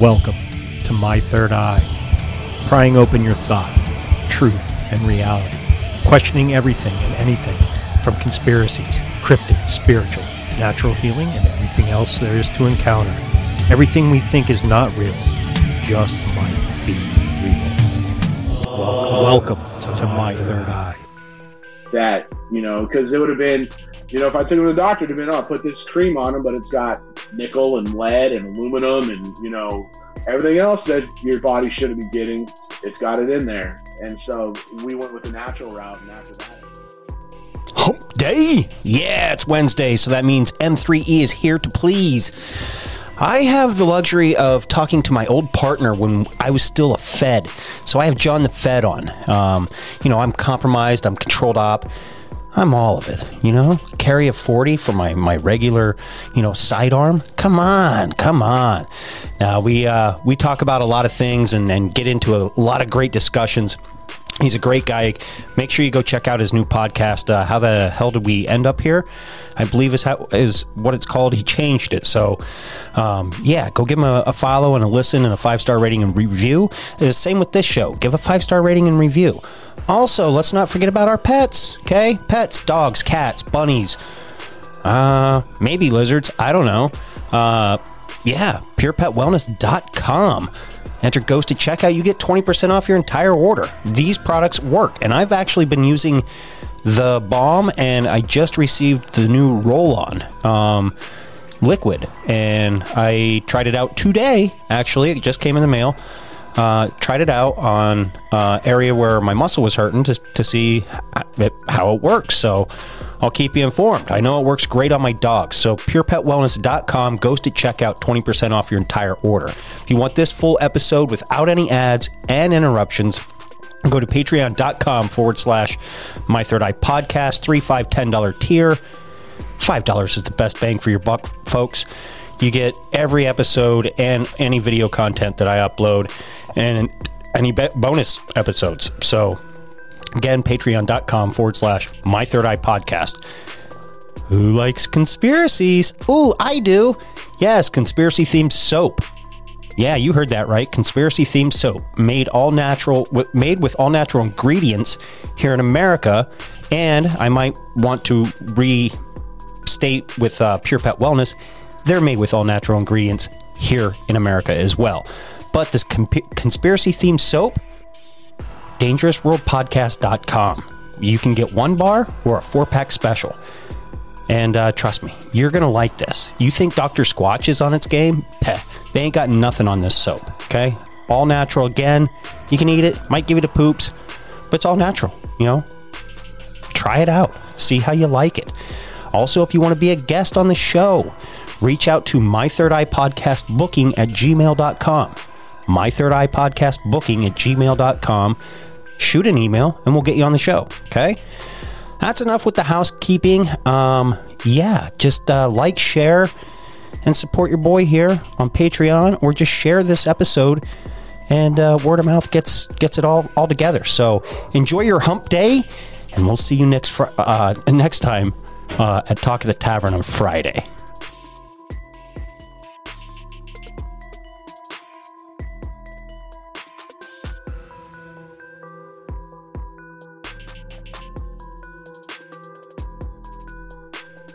Welcome to My Third Eye, prying open your thought, truth, and reality, questioning everything and anything from conspiracies, cryptic, spiritual, natural healing, and everything else there is to encounter. Everything we think is not real just might be real. Welcome, welcome to My Third Eye. that, you know, because it would have been, you know, if I took him to the doctor, it'd have been, oh, put this cream on him, but it's got nickel and lead and aluminum and, you know, everything else that your body shouldn't be getting, it's got it in there. And so we went with the natural route, and after that, Hump Day? Yeah, it's Wednesday, so that means M3E is here to please. I have the luxury of talking to my old partner when I was still a Fed. So I have John the Fed on. Um, you know, I'm compromised, I'm controlled op. I'm all of it, you know? Carry a 40 for my, my regular, you know, sidearm. Come on, come on. Now we uh, we talk about a lot of things and, and get into a lot of great discussions. He's a great guy. Make sure you go check out his new podcast. Uh, how the hell did we end up here? I believe is how is what it's called. He changed it. So, um, yeah, go give him a, a follow and a listen and a five star rating and review. Uh, same with this show. Give a five star rating and review. Also, let's not forget about our pets. Okay, pets, dogs, cats, bunnies, uh, maybe lizards. I don't know. Uh, yeah, purepetwellness.com. Enter Ghost to checkout. You get 20% off your entire order. These products work. And I've actually been using the balm and I just received the new roll on um, liquid. And I tried it out today, actually. It just came in the mail. Uh, tried it out on uh, area where my muscle was hurting to, to see how it works. So I'll keep you informed. I know it works great on my dog. So purepetwellness.com Ghost to checkout 20% off your entire order. If you want this full episode without any ads and interruptions, go to patreon.com forward slash my third eye podcast, three, five, ten dollar tier. Five dollars is the best bang for your buck, folks. You get every episode and any video content that I upload and any bonus episodes. So again, patreon.com forward slash my third eye podcast. Who likes conspiracies? Ooh, I do. Yes, conspiracy themed soap. Yeah, you heard that right. Conspiracy themed soap made all natural, made with all natural ingredients here in America. And I might want to restate with uh, Pure Pet Wellness, they're made with all natural ingredients here in America as well. But this comp- conspiracy themed soap, dangerousworldpodcast.com. You can get one bar or a four pack special. And uh, trust me, you're going to like this. You think Dr. Squatch is on its game? Peh, they ain't got nothing on this soap, okay? All natural again. You can eat it, might give you the poops, but it's all natural, you know? Try it out, see how you like it. Also, if you want to be a guest on the show, reach out to my third eye podcast booking at gmail.com. My third eye podcast booking at gmail.com. Shoot an email and we'll get you on the show, okay? that's enough with the housekeeping. Um, yeah, just uh, like, share, and support your boy here on Patreon, or just share this episode, and uh, word of mouth gets gets it all all together. So enjoy your hump day, and we'll see you next fr- uh, next time uh, at Talk of the Tavern on Friday.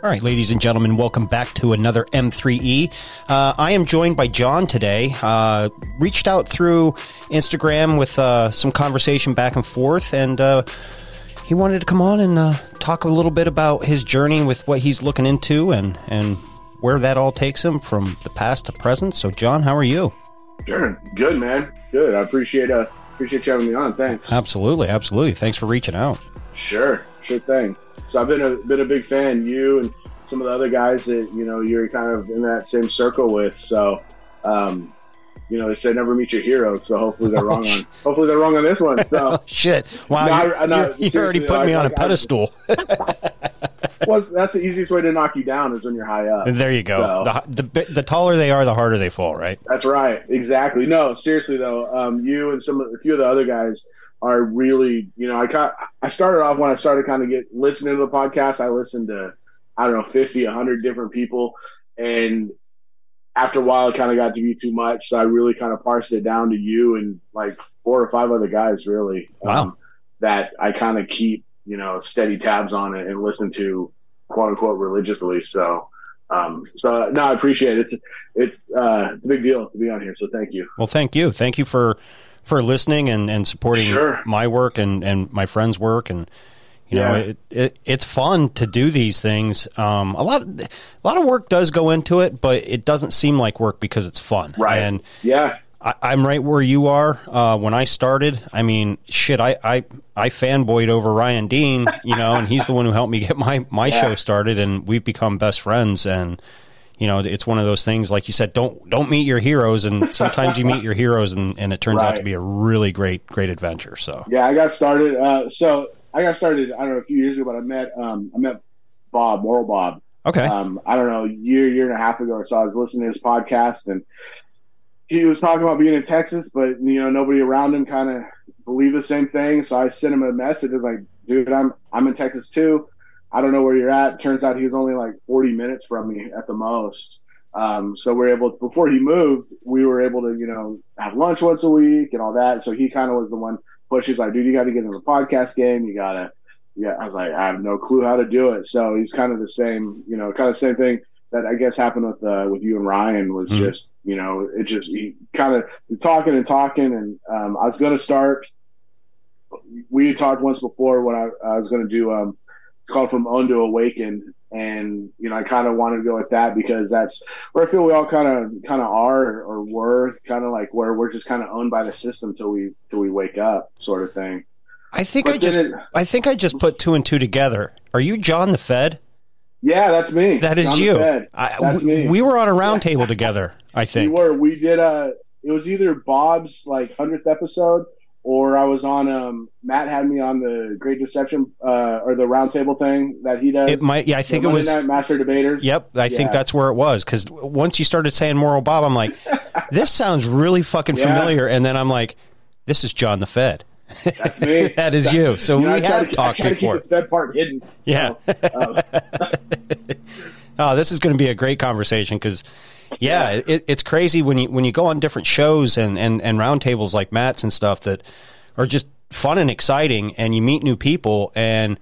All right, ladies and gentlemen, welcome back to another M3E. Uh, I am joined by John today. Uh, reached out through Instagram with uh, some conversation back and forth, and uh, he wanted to come on and uh, talk a little bit about his journey with what he's looking into and and where that all takes him from the past to present. So, John, how are you? Sure. Good, man. Good. I appreciate uh appreciate you having me on. Thanks. Absolutely, absolutely. Thanks for reaching out. Sure. Sure thing. So I've been a been a big fan. You and some of the other guys that you know you're kind of in that same circle with. So, um, you know, they say never meet your hero. So hopefully they're wrong on. Hopefully they're wrong on this one. So Shit! Wow, No, you I- no, you- you already put me I- on a like, pedestal. well, that's the easiest way to knock you down is when you're high up. there you go. So- The, the the taller they are, the harder they fall. Right? That's right. Exactly. No, seriously though, um, you and some of a few of the other guys are really, you know, I got, I started off when I started kind of get listening to the podcast. I listened to, I don't know, 50, 100 different people. And after a while, it kind of got to be too much. So I really kind of parsed it down to you and like four or five other guys, really. um, Wow. that I kind of keep, you know, steady tabs on it and listen to quote unquote religiously. So, um, so no, I appreciate it. It's, it's, uh, it's a big deal to be on here. So thank you. Well, thank you. Thank you for for listening and, and supporting Sure. my work and, and my friends' work. And you know, Yeah. it, it it's fun to do these things. Um, a lot a lot of work does go into it, but it doesn't seem like work because it's fun. Right. And yeah. I, I'm right where you are. Uh, when I started, I mean, shit, I, I, I fanboyed over Ryan Dean, you know, and he's the one who helped me get my, my Yeah. show started, and we've become best friends. And you know, it's one of those things, like you said, don't don't meet your heroes, and sometimes you meet your heroes, and, and it turns out to be a really great great adventure. So Yeah. I got started. Uh, so I got started, I don't know, a few years ago, but I met, um, I met Bob, Moral Bob. okay, um, I don't know, a year, year and a half ago or so, I was listening to his podcast and he was talking about being in Texas, but you know, nobody around him kind of believed the same thing. So I sent him a message. Like, dude, I'm, I'm in Texas too. I don't know where you're at. Turns out he was only like 40 minutes from me at the most. Um, so we're able, before he moved, we were able to, you know, have lunch once a week and all that. So he kind of was the one pushing, like, dude, you got to get in the podcast game. You got to, yeah. I was like, I have no clue how to do it. So he's kind of the same, you know, kind of same thing that I guess happened with, uh, with you and Ryan was Mhm. just, you know, it just, he kind of talking and talking. And, um, I was going to start, we had talked once before when I, I was going to do, um, it's called From Own to Awaken. And, you know, I kind of wanted to go with that because that's where I feel we all kind of kind of are or were kind of like where we're just kind of owned by the system till we till we wake up, sort of thing. I think But I just it- I think I just put two and two together. Are you John the Fed? Yeah, that's me. That is John the you. Fed. I, That's we, me. we were on a round table together. I think We were. We did a. It was either Bob's like hundredth episode, or I was on. Um, Matt had me on the Great Deception, uh, or the roundtable thing that he does. It might. Yeah, I The think it Monday was. Night Master Debaters. Yep, I think that's where it was. Because once you started saying Moral Bob, I'm like, this sounds really fucking Yeah. familiar. And then I'm like, this is John the Fed. That's me. That is you. So You know, we have to- talked before. Keep the Fed part hidden. so, Yeah. um, Oh, this is going to be a great conversation because, yeah, It, it's crazy when you when you go on different shows and and and roundtables like Matt's and stuff that are just fun and exciting, and you meet new people, and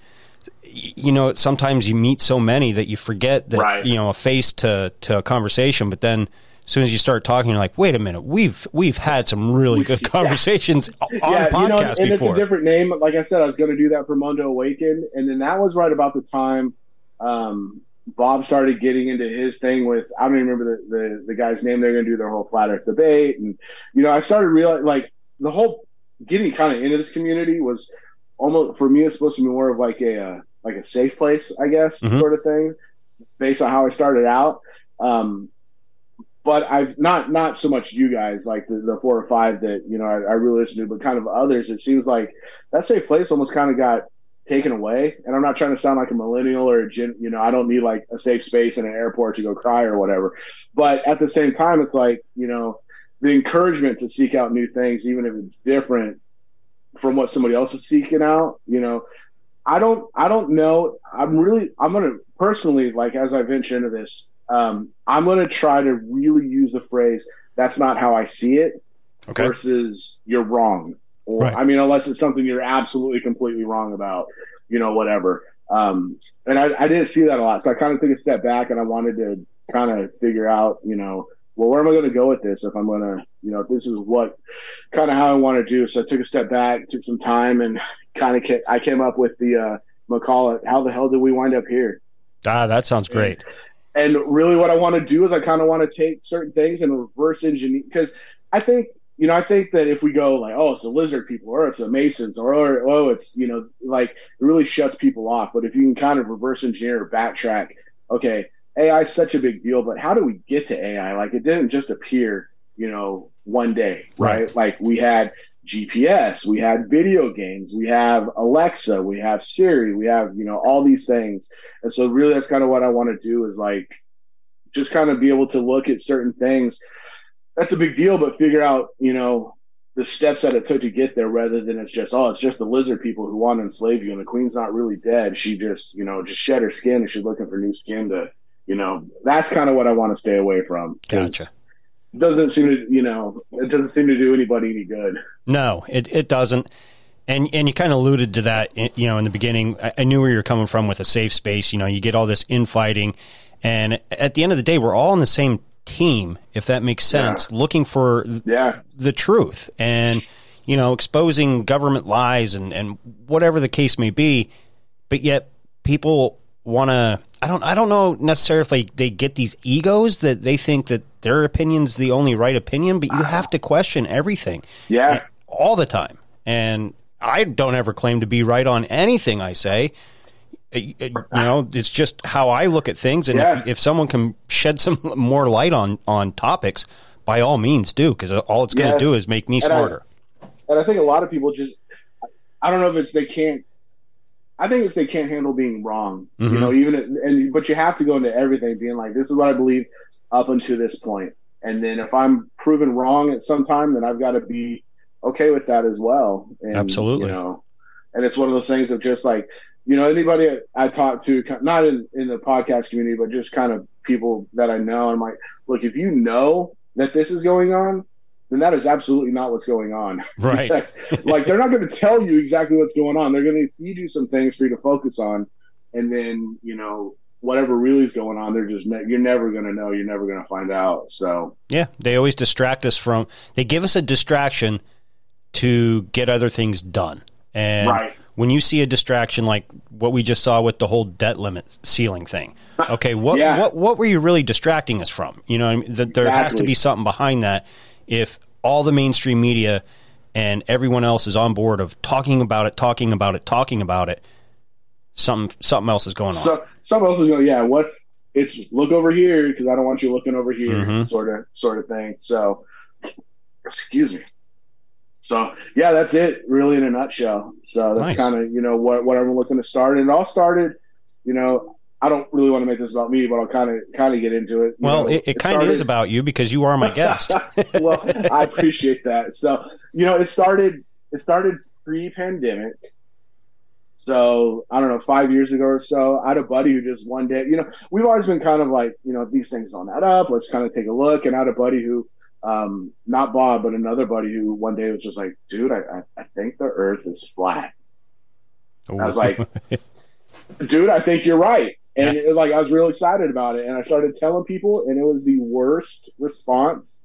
you know sometimes you meet so many that you forget that Right. you know a face to to a conversation, but then. As soon as you start talking, you're like, "Wait a minute, we've we've had some really good conversations on yeah, podcasts you know, and before." it's a different name. Like I said, I was going to do that for Mundo Awaken, and then that was right about the time um, Bob started getting into his thing with I don't even remember the, the, the guy's name. They're going to do their whole flat Earth debate, and you know, I started realizing like the whole getting kind of into this community was almost for me. It's supposed to be more of like a uh, like a safe place, I guess, Mhm. sort of thing, based on how I started out. Um, but I've not not so much you guys like the, the four or five that you know I, I really listen to, but kind of others. It seems like that safe place almost kind of got taken away. And I'm not trying to sound like a millennial or a gen, you know I don't need like a safe space in an airport to go cry or whatever. But at the same time, it's like you know the encouragement to seek out new things, even if it's different from what somebody else is seeking out. You know, I don't I don't know. I'm really I'm gonna personally like as I venture into this, um, I'm gonna try to really use the phrase "That's not how I see it" Okay. versus "You're wrong." Or Right. I mean, unless it's something you're absolutely completely wrong about, you know, whatever. Um, and I, I didn't see that a lot, so I kind of took a step back and I wanted to kind of figure out, you know, well, where am I going to go with this? If I'm going to, you know, this is what kind of how I want to do. So I took a step back, took some time, and kind of ca- I came up with the uh, McCall. How the hell did we wind up here? Ah, that sounds great. And really, what I want to do is I kind of want to take certain things and reverse engineer because I think you know I think that if we go like oh it's the lizard people or it's the Masons or, or oh it's you know like it really shuts people off. But if you can kind of reverse engineer or backtrack, okay, AI is such a big deal, but how do we get to AI? Like it didn't just appear you know one day, right? Right. Like we had GPS, we had video games, we have Alexa, we have Siri, we have, you know, all these things. And so really that's kind of what I want to do is like just kind of be able to look at certain things. That's a big deal, but figure out, you know, the steps that it took to get there rather than it's just, oh, it's just the lizard people who want to enslave you and the queen's not really dead. She just, you know, just shed her skin and she's looking for new skin to, you know, that's kind of what I want to stay away from. Gotcha. It doesn't seem to, you know, it doesn't seem to do anybody any good. No, it, it doesn't. And and you kind of alluded to that, you know, in the beginning. I, I knew where you were coming from with a safe space. You know, you get all this infighting, and at the end of the day, we're all on the same team, if that makes sense, looking for th- Yeah. the truth and you know exposing government lies and and whatever the case may be. But yet, people want to. I don't. I don't know necessarily if they, they get these egos that they think that their opinion's the only right opinion, but you have to question everything Yeah. all the time. And I don't ever claim to be right on anything I say. You know, it's just how I look at things. And Yeah. if, if someone can shed some more light on, on topics, by all means do, because all it's going to Yeah. do is make me And I- smarter. And I think a lot of people just, I don't know if it's they can't. I think it's they can't handle being wrong. Mhm. You know, even if- and but you have to go into everything being like, this is what I believe up until this point, and then if I'm proven wrong at some time, then I've got to be okay with that as well. And, Absolutely. You know, and it's one of those things of just like, you know, anybody I talk to, not in in the podcast community, but just kind of people that I know, I'm like, look, if you know that this is going on, then that is absolutely not what's going on. Right. like they're not going to tell you exactly what's going on. They're going to feed you some things for you to focus on, and then you know whatever really is going on, they're just ne- you're never going to know. You're never going to find out. So Yeah, they always distract us from. They give us a distraction to get other things done, and Right. When you see a distraction like what we just saw with the whole debt limit ceiling thing, okay, what Yeah. what what were you really distracting us from? You know, I mean? that there has to be something behind that. If all the mainstream media and everyone else is on board of talking about it, talking about it, talking about it, something something else is going on. So someone else is going, yeah, what? It's look over here because I don't want you looking over here, Mhm. sort of, sort of thing. So, excuse me. So yeah, that's it, really in a nutshell. So that's Nice. kind of you know what what I'm looking to start, and it all started, you know. I don't really want to make this about me, but I'll kind of kind of get into it. Well, know, it, it kind of is about you because you are my guest. well, I appreciate that. So, you know, it started it started pre-pandemic. So I don't know, five years ago or so, I had a buddy who just one day, you know, we've always been kind of like, you know, these things don't add up. Let's kind of take a look. And I had a buddy who, um, not Bob, but another buddy who one day was just like, dude, I, I, I think the Earth is flat. I was like, dude, I think you're right. And it was like I was real excited about it, and I started telling people, and it was the worst response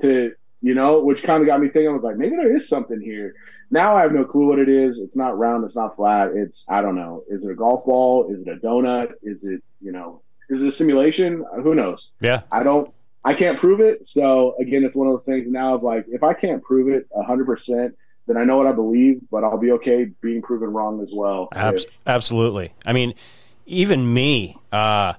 to you know, which kind of got me thinking. I was like, maybe there is something here. Now I have no clue what it is. It's not round. It's not flat. It's I don't know. Is it a golf ball? Is it a donut? Is it you know? Is it a simulation? Who knows? yeah, I don't. I can't prove it. So again, it's one of those things now of like, if I can't prove it hundred percent, then I know what I believe, but I'll be okay being proven wrong as well. Absolutely. I mean, even me, uh,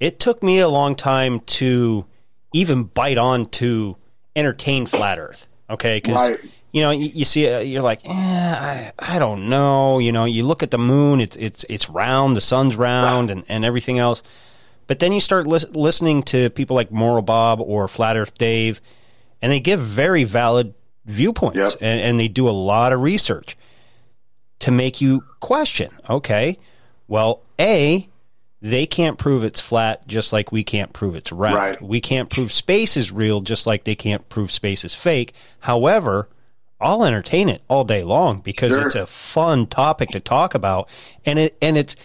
it took me a long time to even bite on to entertain flat Earth. Okay, because Right. you know you, you see, it, you're like, eh, I, I don't know. You know, you look at the moon; it's it's it's round, the sun's round, and and everything else. But then you start lis- listening to people like Moral Bob or Flat Earth Dave, and they give very valid viewpoints, Yep. and, and they do a lot of research to make you question. Okay, well, a they can't prove it's flat, just like we can't prove it's round. Right. We can't prove space is real, just like they can't prove space is fake. However, I'll entertain it all day long because Sure. it's a fun topic to talk about, and it and it's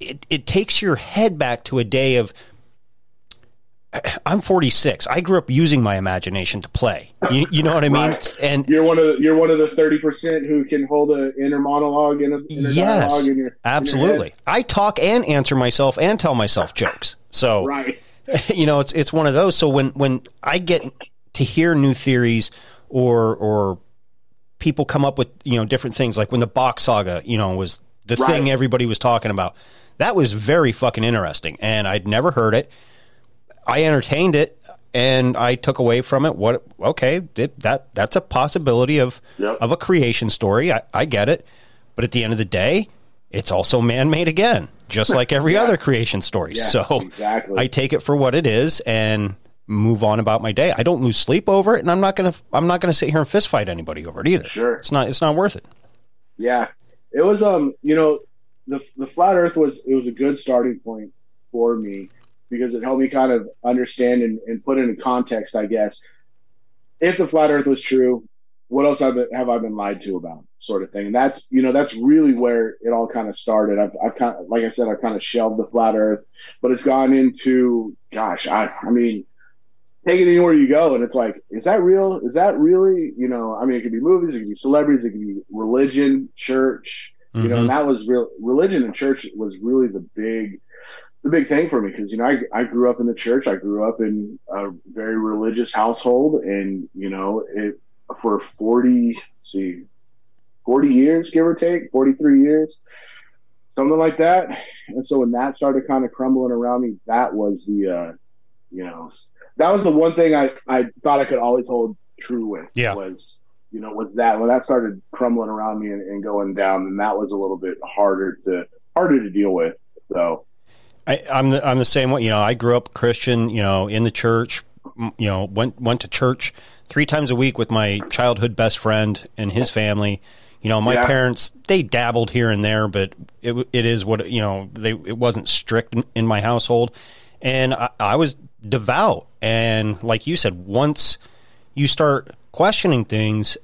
it it takes your head back to a day of. I'm 46. I grew up using my imagination to play. You, you know what I mean? Right. And You're one of the, you're one of the thirty percent who can hold an inner monologue and a inner yes, in your absolutely. I talk and answer myself and tell myself jokes. So Right. you know, it's it's one of those. So when when I get to hear new theories or or people come up with you know different things, like when the Bock saga, you know, was the Right. thing everybody was talking about. That was very fucking interesting, and I'd never heard it. I entertained it, and I took away from it what okay it, that that's a possibility of Yep. of a creation story. I, I get it, but at the end of the day, it's also man made again, just like every other creation story. Yeah, so exactly. I take it for what it is and move on about my day. I don't lose sleep over it, and I'm not gonna I'm not gonna sit here and fist fight anybody over it either. Sure. it's not it's not worth it. Yeah, it was. Um, you know, the the flat Earth was it was a good starting point for me because it helped me kind of understand and, and put into context, I guess, if the flat Earth was true, what else have, have I been lied to about, sort of thing. And that's you know that's really where it all kind of started. I've I've kind of, like I said, I've kind of shelved the flat Earth, but it's gone into gosh, I I mean. Take it anywhere you go, and it's like, is that real? Is that really? You know, I mean, it could be movies, it could be celebrities, it could be religion, church. You know, Mhm. and that was real. Religion and church was really the big, the big thing for me because you know I I grew up in the church. I grew up in a very religious household, and you know it for forty see, forty years, give or take, forty three years, something like that. And so when that started kind of crumbling around me, that was the, uh, you know, that was the one thing I I thought I could always hold true with. Yeah. Was you know with that when that started crumbling around me and, and going down, then that was a little bit harder to harder to deal with. So I, I'm the, I'm the same way. You know, I grew up Christian. You know, in the church. You know, went went to church three times a week with my childhood best friend and his family. You know, my Yeah. parents they dabbled here and there, but it it is what you know. They it wasn't strict in, in my household, and I, I was devout. And like you said, once you start questioning things,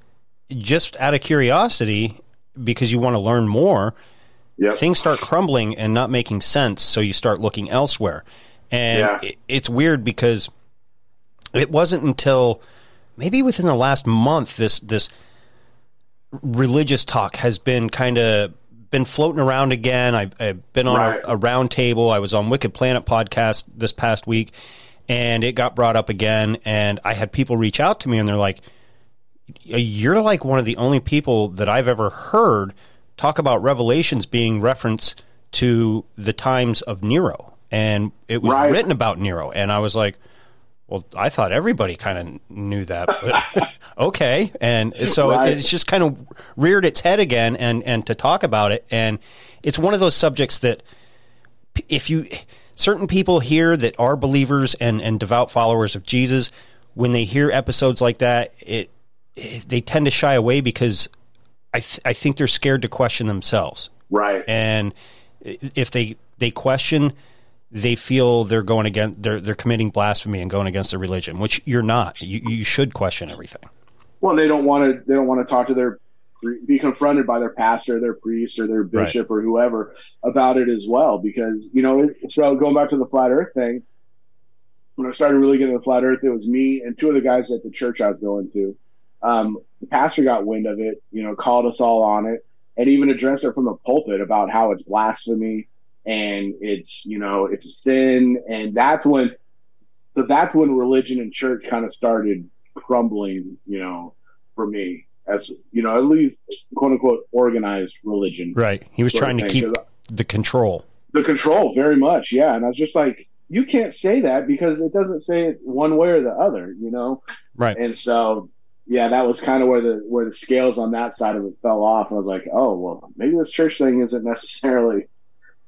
just out of curiosity, because you want to learn more, Yep. things start crumbling and not making sense. So you start looking elsewhere. And Yeah. it, it's weird because it wasn't until maybe within the last month this this religious talk has been kind of been floating around again. I've, I've been on Right. a, a round table. I was on Wicked Planet podcast this past week, and it got brought up again. And I had people reach out to me, and they're like, "You're like one of the only people that I've ever heard talk about Revelations being reference to the times of Nero, and it was Right. written about Nero." And I was like. Well, I thought everybody kind of knew that, but okay. And so Right. it's just kind of reared its head again, and and to talk about it, and it's one of those subjects that if you certain people here that are believers and and devout followers of Jesus, when they hear episodes like that, it, it Eh, they tend to shy away because I th- I think they're scared to question themselves, Right. and if they they question they feel they're going against they're they're committing blasphemy and going against their religion, which you're not. You you should question everything. well, they don't want to. They don't want to talk to their be confronted by their pastor, their priest, or their Right. bishop, or whoever about it as well. Because you know, so going back to the flat Earth thing, when I started really getting the flat Earth, it was me and two of the guys at the church I was going to. Um, the pastor got wind of it, you know, called us all on it, and even addressed it from the pulpit about how it's blasphemy and it's you know it's a sin, and that's when. So that's when religion and church kind of started crumbling, you know, for me as you know, at least quote unquote organized religion. Right. He was trying to keep the control. the control very much, yeah. And I was just like, you can't say that because it doesn't say it one way or the other, you know. Right. And so, yeah, that was kind of where the where the scales on that side of it fell off. I was like, oh well, maybe this church thing isn't necessarily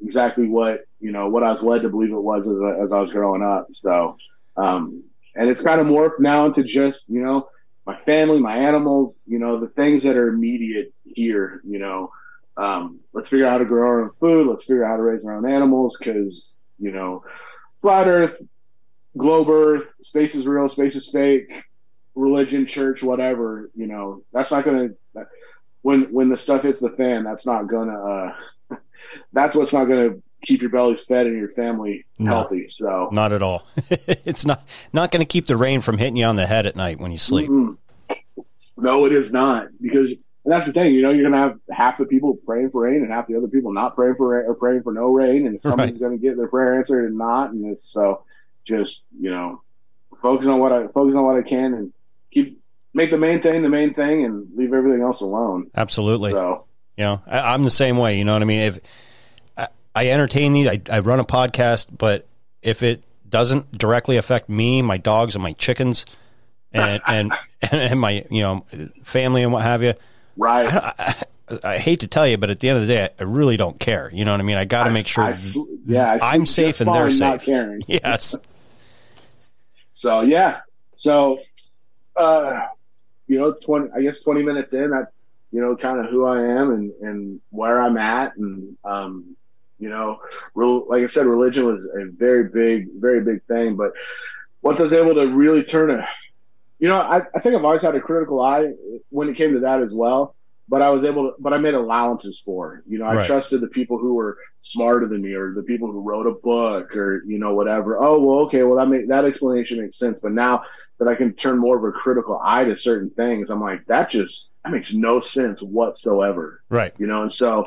exactly what you know what I was led to believe it was as, as I was growing up. So, um, and it's kind of morphed now into just you know my family, my animals, you know, the things that are immediate here. You know, um, let's figure out how to grow our own food. Let's figure out how to raise our own animals because you know, flat Earth, globe Earth, space is real, space is fake, religion, church, whatever. You know, that's not going to when when the stuff hits the fan. That's not going to. Uh, that's what's not going to keep your bellies fed and your family No. healthy. So Not at all. it's not not going to keep the rain from hitting you on the head at night when you sleep. Mm-mm. No, it is not because and that's the thing. You know, you're gonna have half the people praying for rain and half the other people not praying for rain or praying for no rain, and somebody's gonna get their prayer answered and not. And it's so just you know focus on what I focus on what I can and keep make the main thing the main thing and leave everything else alone. Absolutely. So You know, I, I'm the same way. You know what I mean? If I, I entertain these, I, I run a podcast, but if it doesn't directly affect me, my dogs, and my chickens, and and and my you know family and what have you, right. I, I, I hate to tell you, but at the end of the day, I really don't care. You know what I mean? I got to make sure yeah, I I'm safe and they're safe. caring. Yes. So yeah, so uh, you know, twenty. I guess twenty minutes in, that's you know, kind of who I am and and where I'm at, and um, you know, real, like I said, religion was a very big, very big thing. But once I was able to really turn a, you know, I, I think I've always had a critical eye when it came to that as well. But I was able to, but I made allowances for. You know, I Right. trusted the people who were smarter than me, or the people who wrote a book, or you know, whatever. Oh well, okay, well that make that explanation makes sense. But now that I can turn more of a critical eye to certain things, I'm like, that just that makes no sense whatsoever Right. you know, and so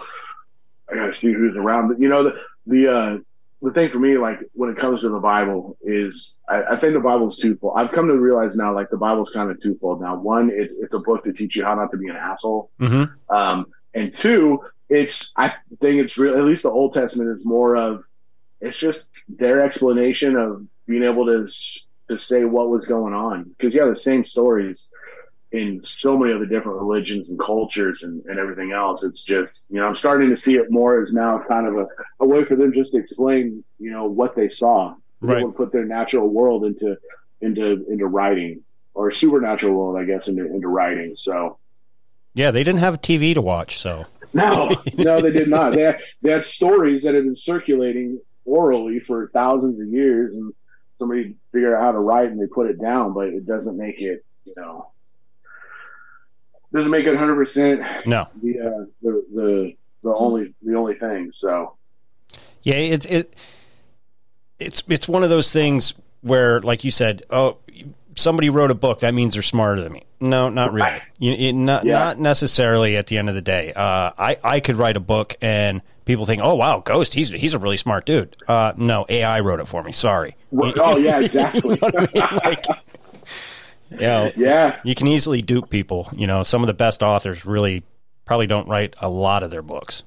I gotta see who's around. But you know, the the uh, the thing for me, like when it comes to the Bible, is I, I think the Bible's twofold. I've come to realize now, like the Bible's kind of twofold. Now, one, it's it's a book to teach you how not to be an asshole, hmm um, and two, it's I think it's real. At least the Old Testament is more of it's just their explanation of being able to to say what was going on because you have the same stories in so many other different religions and cultures and, and everything else. It's just, you know, I'm starting to see it more as now kind of a, a way for them just to explain, you know, what they saw. Right. to put their natural world into into into writing or supernatural world, I guess, into into writing. So Yeah, they didn't have TV to watch, so no, no, they did not. They had, they had stories that had been circulating orally for thousands of years, and somebody figured out how to write and they put it down, but it doesn't make it, you know, doesn't make it 100 percent no. the uh, the the the only the only thing. So Yeah, it's it it's it's one of those things where, like you said, oh, somebody wrote a book, that means they're smarter than me. No, not really. Right. You, not, Yeah. not necessarily at the end of the day. Uh, I, I could write a book and people think, oh, wow, Ghost, he's, he's a really smart dude. Uh, no, AI wrote it for me. Sorry. oh yeah, exactly. like, you know, yeah, you can easily dupe people. You know, some of the best authors really probably don't write a lot of their books.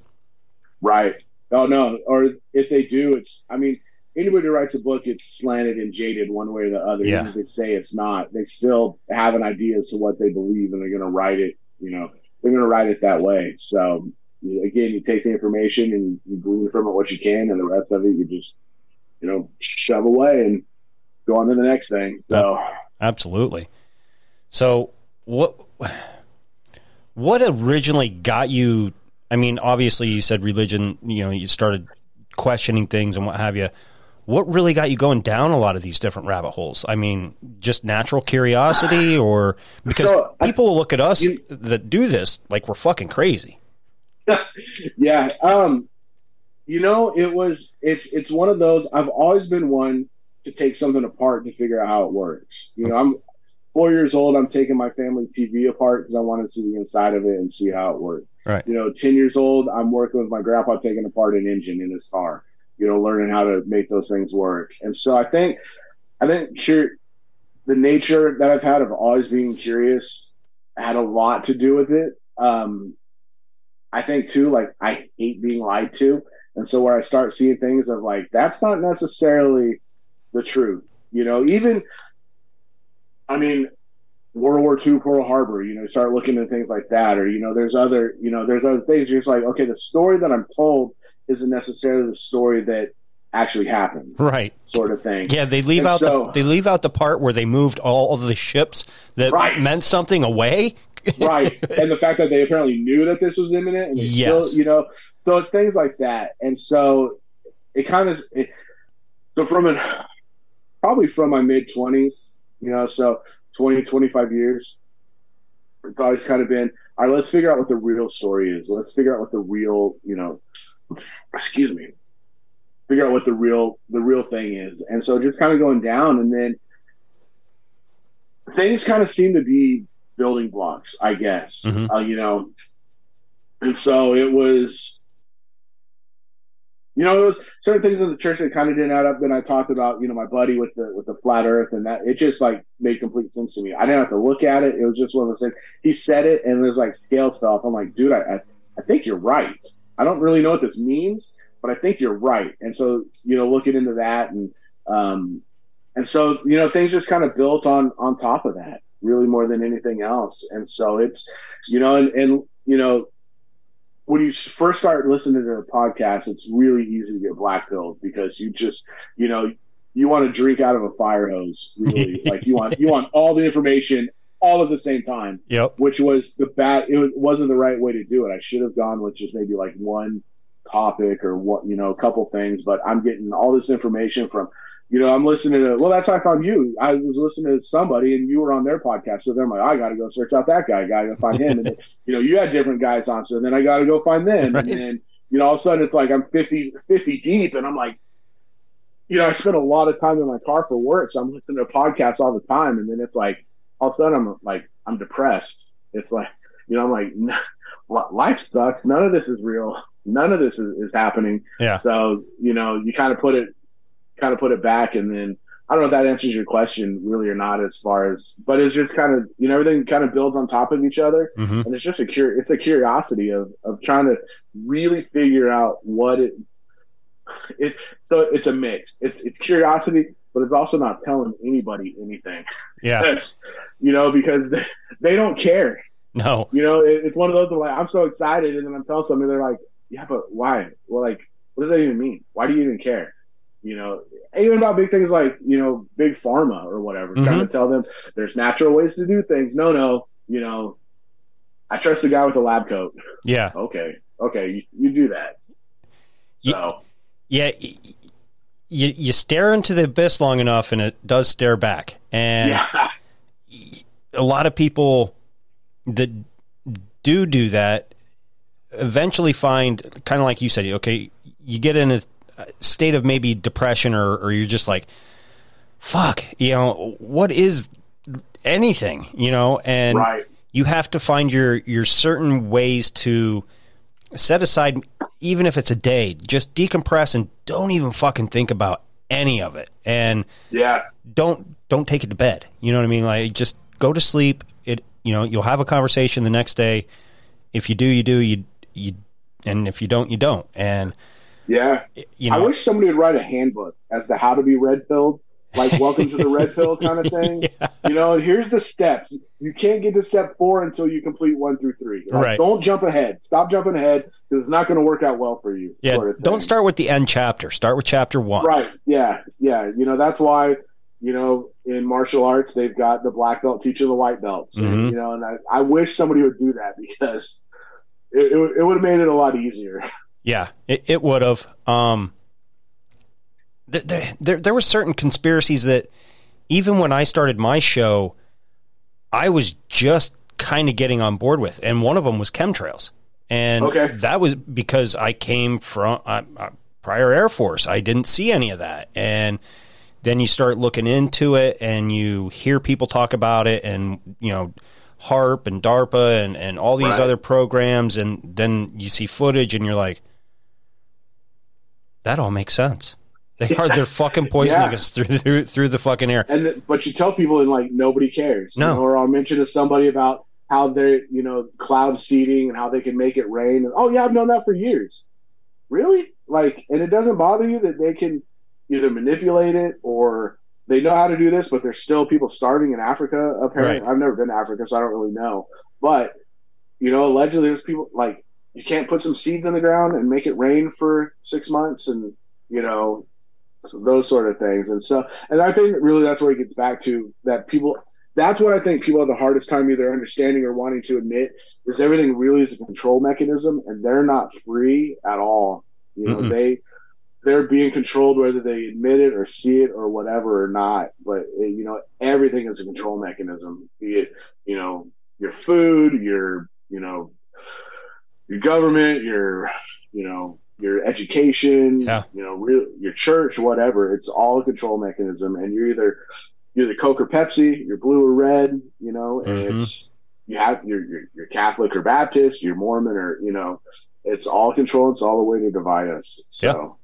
right. Oh no, or if they do, it's. I mean, anybody who writes a book, it's slanted and jaded one way or the other. Yeah. Even if they say it's not, they still have an idea as to what they believe, and they're going to write it. You know, they're going to write it that way. So again, you take the information and you glean from it what you can, and the rest of it you just, you know, shove away and go on to the next thing. So. Absolutely. So what what originally got you I mean, obviously you said religion, you know, you started questioning things and what have you. What really got you going down a lot of these different rabbit holes? I mean, just natural curiosity or because So, people will look at us you- that do this like we're fucking crazy. yeah um you know it was it's it's one of those i've always been one to take something apart to figure out how it works you know i'm four years old i'm taking my family tv apart because i want to see the inside of it and see how it works Right. you know 10 years old i'm working with my grandpa taking apart an engine in his car you know learning how to make those things work and so i think i think the nature that i've had of always being curious had a lot to do with it um I think too, like I hate being lied to. And so where I start seeing things of like, that's not necessarily the truth. You know, even I mean, World War II, Pearl Harbor, you know, start looking at things like that, or you know, there's other, you know, there's other things. You're just like, okay, the story that I'm told isn't necessarily the story that actually happened, Right. sort of thing. Yeah, they leave And out so- the they leave out the part where they moved all of the ships that Right. meant something away. right and the fact that they apparently knew that this was imminent and Yes. still you know so it's things like that and so it kind of it, so from an probably from my mid 20s you know so 20 25 years it's always kind of been all right let's figure out what the real story is let's figure out what the real you know excuse me figure out what the real the real thing is and so just kind of going down and then things kind of seem to be building blocks, I guess. Mhm. Uh, you know, and so it was, you know, it was certain things in the church that kind of didn't add up. Then I talked about, you know, my buddy with the with the flat Earth, and that it just like made complete sense to me. I didn't have to look at it; it was just one of those things. He said it, and it was like scale stuff. I'm like, dude, I, I I think you're right. I don't really know what this means, but I think you're right. And so, you know, looking into that and um, and so you know things just kind of built on on top of that really more than anything else and so it's you know and, and you know when you first start listening to a podcast it's really easy to get black pilled because you just you know you want to drink out of a fire hose really like you want you want all the information all at the same time Yep. which was the bad it wasn't the right way to do it. I should have gone with just maybe like one topic or what you know a couple things but i'm getting all this information from you know i'm listening to well that's how i found you. I was listening to somebody and you were on their podcast. So then i'm like i gotta go search out that guy. I gotta find him. And then, you know you had different guys on so then i gotta go find them. Right. and then you know all of a sudden it's like i'm 50 50 deep and i'm like you know i spend a lot of time in my car for work so i'm listening to podcasts all the time. And then it's like all of a sudden i'm like i'm depressed. It's like you know i'm like li- life sucks. None of this is real. None of this is, is happening. Yeah. so you know you kind of put it kind of put it back and then i don't know if that answers your question really or not as far as but it's just kind of you know everything kind of builds on top of each other. Hmm and it's just a cur- it's a curiosity of of trying to really figure out what it it so it's a mix. It's it's curiosity but it's also not telling anybody anything. Yeah. That's- you know because they, they don't care. No. you know it, it's one of those like i'm so excited and then i'm telling somebody they're like yeah but why? Well like what does that even mean? Why do you even care? You know even about big things like you know big pharma or whatever trying to mm-hmm. tell them there's natural ways to do things. No no. You know i trust the guy with the lab coat. Yeah. okay. Okay. You, you do that. So Yeah. You you stare into the abyss long enough, and it does stare back. And yeah a lot of people that do do that eventually find kind of like you said okay you get in a state of maybe depression or, or you're just like fuck you know what is anything, you know, and Right. you have to find your your certain ways to set aside even if it's a day, just decompress and don't even fucking think about any of it. And Yeah. don't don't take it to bed. You know what I mean? Like just go to sleep. It you know, you'll have a conversation the next day. If you do, you do, you you and if you don't, you don't. And Yeah. you know, I wish somebody would write a handbook as to how to be red pilled, like welcome to the red pill kind of thing. You know, here's the steps. You can't get to step four until you complete one through three. Like, Right. Don't jump ahead. Stop jumping ahead because it's not going to work out well for you. yeah, sort of don't start with the end chapter. Start with chapter 1. Right. Yeah. Yeah. You know, that's why, you know, in martial arts, they've got the black belt teaching the white belts. And, Mhm. you know, and I, I wish somebody would do that because it, it, would- it would have made it a lot easier. Yeah, it, it would have. Um, there, there, there were certain conspiracies that even when I started my show, I was just kind of getting on board with, and one of them was chemtrails, and Okay. that was because I came from prior Air Force. I didn't see any of that, and then you start looking into it, and you hear people talk about it, and you know. HAARP and DARPA and, and all these Right. other programs, and then you see footage, and you're like, that all makes sense. They are they're fucking poisoning Yeah. us through, through through the fucking air. And th- but you tell people and like nobody cares. No. You know, or I'll mention to somebody about how they're you know cloud seeding and how they can make it rain. And oh yeah, I've known that for years. Really? Like, and it doesn't bother you that they can either manipulate it or they know how to do this, but there's still people starving in Africa. Apparently, Right. I've never been to Africa, so I don't really know. But you know, allegedly, there's people like you can't put some seeds in the ground and make it rain for six months, and you know, so those sort of things. And so, and I think that really that's where it gets back to that people. That's what I think people have the hardest time either understanding or wanting to admit is everything really is a control mechanism, and they're not free at all. You know, Mm-mm. they they're being controlled whether they admit it or see it or whatever or not. But eh, you know, everything is a control mechanism. Be it you know your food, your you know your government, your you know your education, Yeah. you know real, your church, whatever. It's all a control mechanism, and you're either you're the Coke or Pepsi, you're blue or red. You know, and Mhm. it's you have you're, you're you're Catholic or Baptist, you're Mormon or you know. It's all control. It's all a way to divide us. So,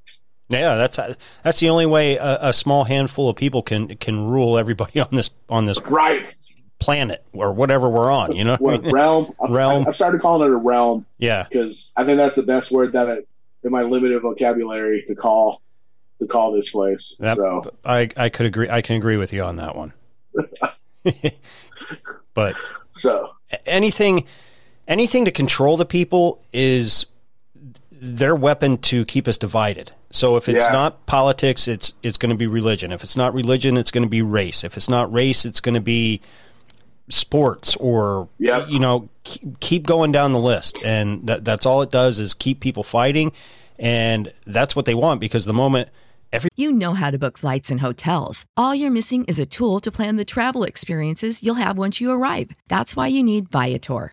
Yeah, that's that's the only way a, a small handful of people can can rule everybody on this on this right. planet or whatever we're on. You know, what realm. Realm. I, I started calling it a realm yeah, because I think that's the best word that I, in my limited vocabulary to call to call this place. That- so I I could agree. I can agree with you on that one. but so anything anything to control the people is their weapon to keep us divided. So if it's Yeah. not politics, it's it's going to be religion. If it's not religion, it's going to be race. If it's not race, it's going to be sports or Yep. you know keep, keep going down the list. And that that's all it does is keep people fighting and that's what they want because the moment every You know how to book flights and hotels. All you're missing is a tool to plan the travel experiences you'll have once you arrive. That's why you need Viator.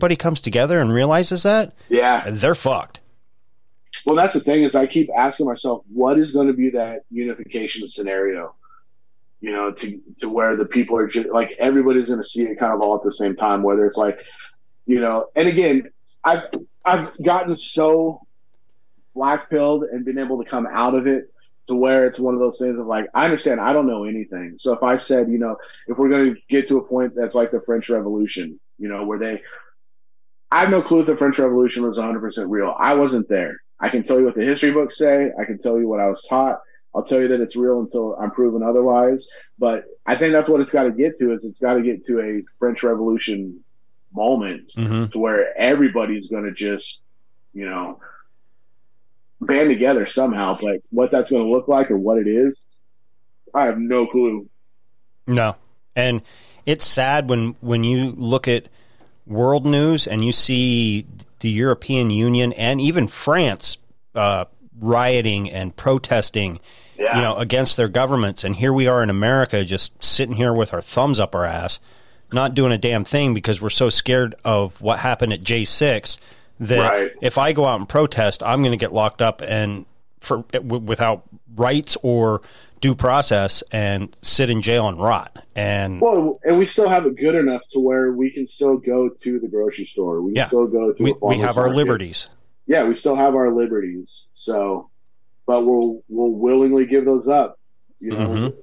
Everybody comes together and realizes that, Yeah. they're fucked. Well, that's the thing is I keep asking myself, what is going to be that unification scenario? You know, to to where the people are just like everybody's going to see it kind of all at the same time. Whether it's like, you know, and again, I've I've gotten so black pilled and been able to come out of it to where it's one of those things of like I understand I don't know anything. So if I said, you know, if we're going to get to a point that's like the French Revolution, you know, where they I have no clue if the French Revolution was 100% real. I wasn't there. I can tell you what the history books say. I can tell you what I was taught. I'll tell you that it's real until I'm proven otherwise. But I think that's what it's got to get to is it's got to get to a French Revolution moment Mhm. to where everybody's going to just, you know, band together somehow. But what that's going to look like or what it is, I have no clue. No. And it's sad when when you look at world news and you see the European Union and even France uh, rioting and protesting, Yeah. you know, against their governments, and here we are in America just sitting here with our thumbs up our ass, not doing a damn thing because we're so scared of what happened at J six that Right. if I go out and protest, I'm going to get locked up and for without rights or due process and sit in jail and rot. And Well, and we still have it good enough to where we can still go to the grocery store. We can Yeah. still go to we, we have our liberties. Yeah, we still have our liberties. So, but we'll we'll willingly give those up. You know, Mhm.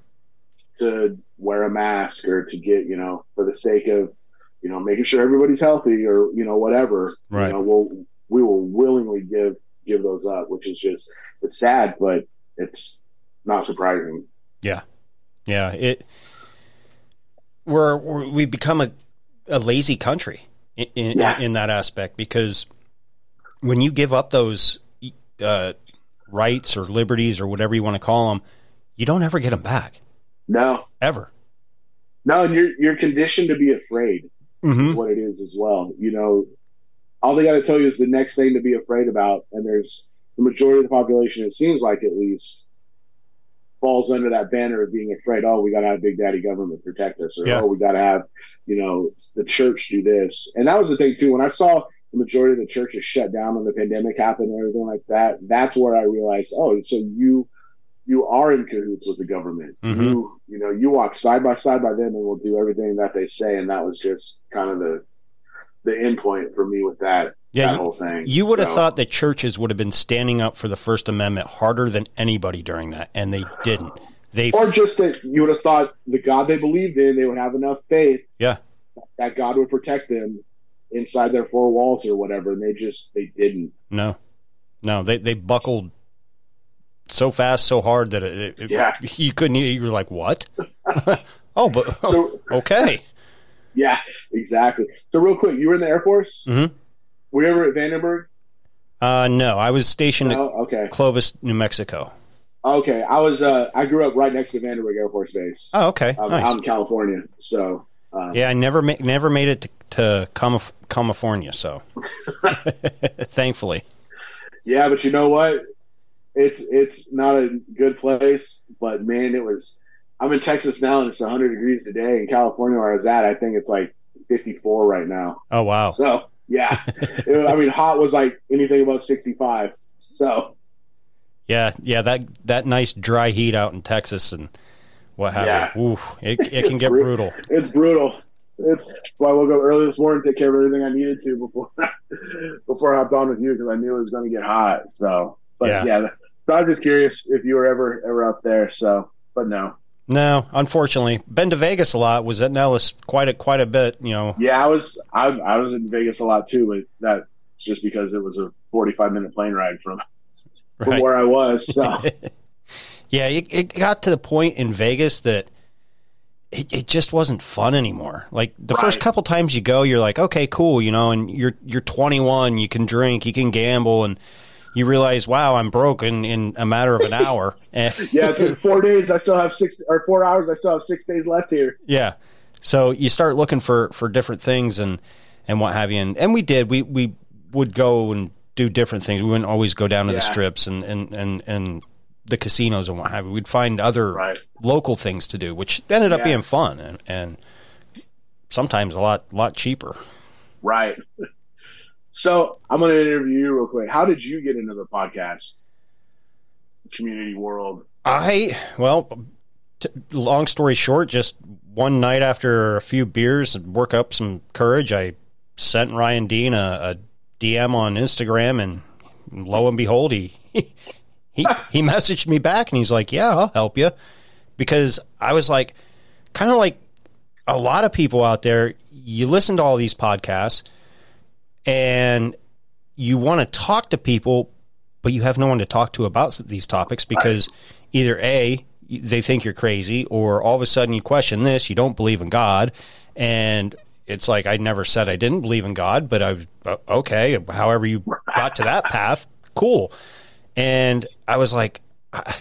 to wear a mask or to get you know for the sake of you know making sure everybody's healthy or you know whatever. Right. You know, we'll we will willingly give give those up, which is just it's sad, but it's not surprising. Yeah, yeah. It we're, we're we've become a, a lazy country in in, Yeah. in that aspect because when you give up those uh, rights or liberties or whatever you want to call them, you don't ever get them back No, ever. no, and you're you're conditioned to be afraid. Mhm. is what it is as well. You know, all they got to tell you is the next thing to be afraid about, and there's the majority of the population, it seems like at least, falls under that banner of being afraid. Oh, we got to have Big Daddy government protect us, or Yeah. oh, we got to have, you know, the church do this. And that was the thing too. When I saw the majority of the churches shut down when the pandemic happened and everything like that, that's where I realized, oh, so you you are in cahoots with the government. Mhm. You you know you walk side by side by them and will do everything that they say, and that was just kind of the the end point for me with that Yeah, that you- whole thing. You would have So- thought that churches would have been standing up for the First Amendment harder than anybody during that, and they didn't. They or just that you would have thought the God they believed in, they would have enough faith yeah, that God would protect them inside their four walls or whatever, and they just they didn't. no, no. They they buckled so fast, so hard that it, it, Yeah. you couldn't. You were like, "What?" oh, but So- okay. Yeah, exactly. So real quick, you were in the Air Force. Mhm. Were you ever at Vandenberg? Uh, no, I was stationed at Okay. Clovis, New Mexico. Okay. I was. Uh, I grew up right next to Vandenberg Air Force Base. Oh, okay, um, nice. out in California. So. Um, yeah, I never ma- never made it to, to Calif- California, so thankfully. Yeah, but you know what? It's it's not a good place, but man, it was. I'm in Texas now, and it's 100 degrees today. In California, where I was at, I think it's like 54 right now. Oh wow. So yeah, I mean, hot was like anything above 65. So Yeah, yeah, that that nice dry heat out in Texas and what have Yeah. Ooh, it it can get brutal. it's brutal. It's why I woke up early this morning, to take care of everything I needed to before before I hopped on with you because I knew it was going to get hot. So, but Yeah. yeah. so I was just curious if you were ever ever up there. So, but no. No, unfortunately, been to Vegas a lot. Was at Nellis quite a quite a bit. You know. Yeah, I was I, I was in Vegas a lot too, but that's just because it was a 45 minute plane ride from from Right. where I was. So Yeah, it, it got to the point in Vegas that it, it just wasn't fun anymore. Like the first couple times you go, you're like, okay, cool, you know, and you're you're 21, you can drink, you can gamble, and you realize, wow, I'm broken in, a matter of an hour. Yeah, it's been four days. I still have six or four hours. I still have six days left here. Yeah. So you start looking for, for different things and, and what have you. And, and we did, we, we would go and do different things. We wouldn't always go down to the strips and, and, and, and the casinos and what have you. We'd find other Right. local things to do, which ended up Yeah. being fun and, and sometimes a lot, lot cheaper. Right. So I'm going to interview you real quick. How did you get into the podcast community world? I well, t- long story short, just one night after a few beers and work up some courage, I sent Ryan Dean a, a DM on Instagram, and lo and behold, he he he messaged me back, and he's like, "Yeah, I'll help you," because I was like, kind of like a lot of people out there. You listen to all these podcasts, and you want to talk to people, but you have no one to talk to about these topics because either A, they think you're crazy, or all of a sudden you question this, you don't believe in God. And it's like, I never said I didn't believe in God, but I, uh, okay, however you got to that path, cool. And I was like, I,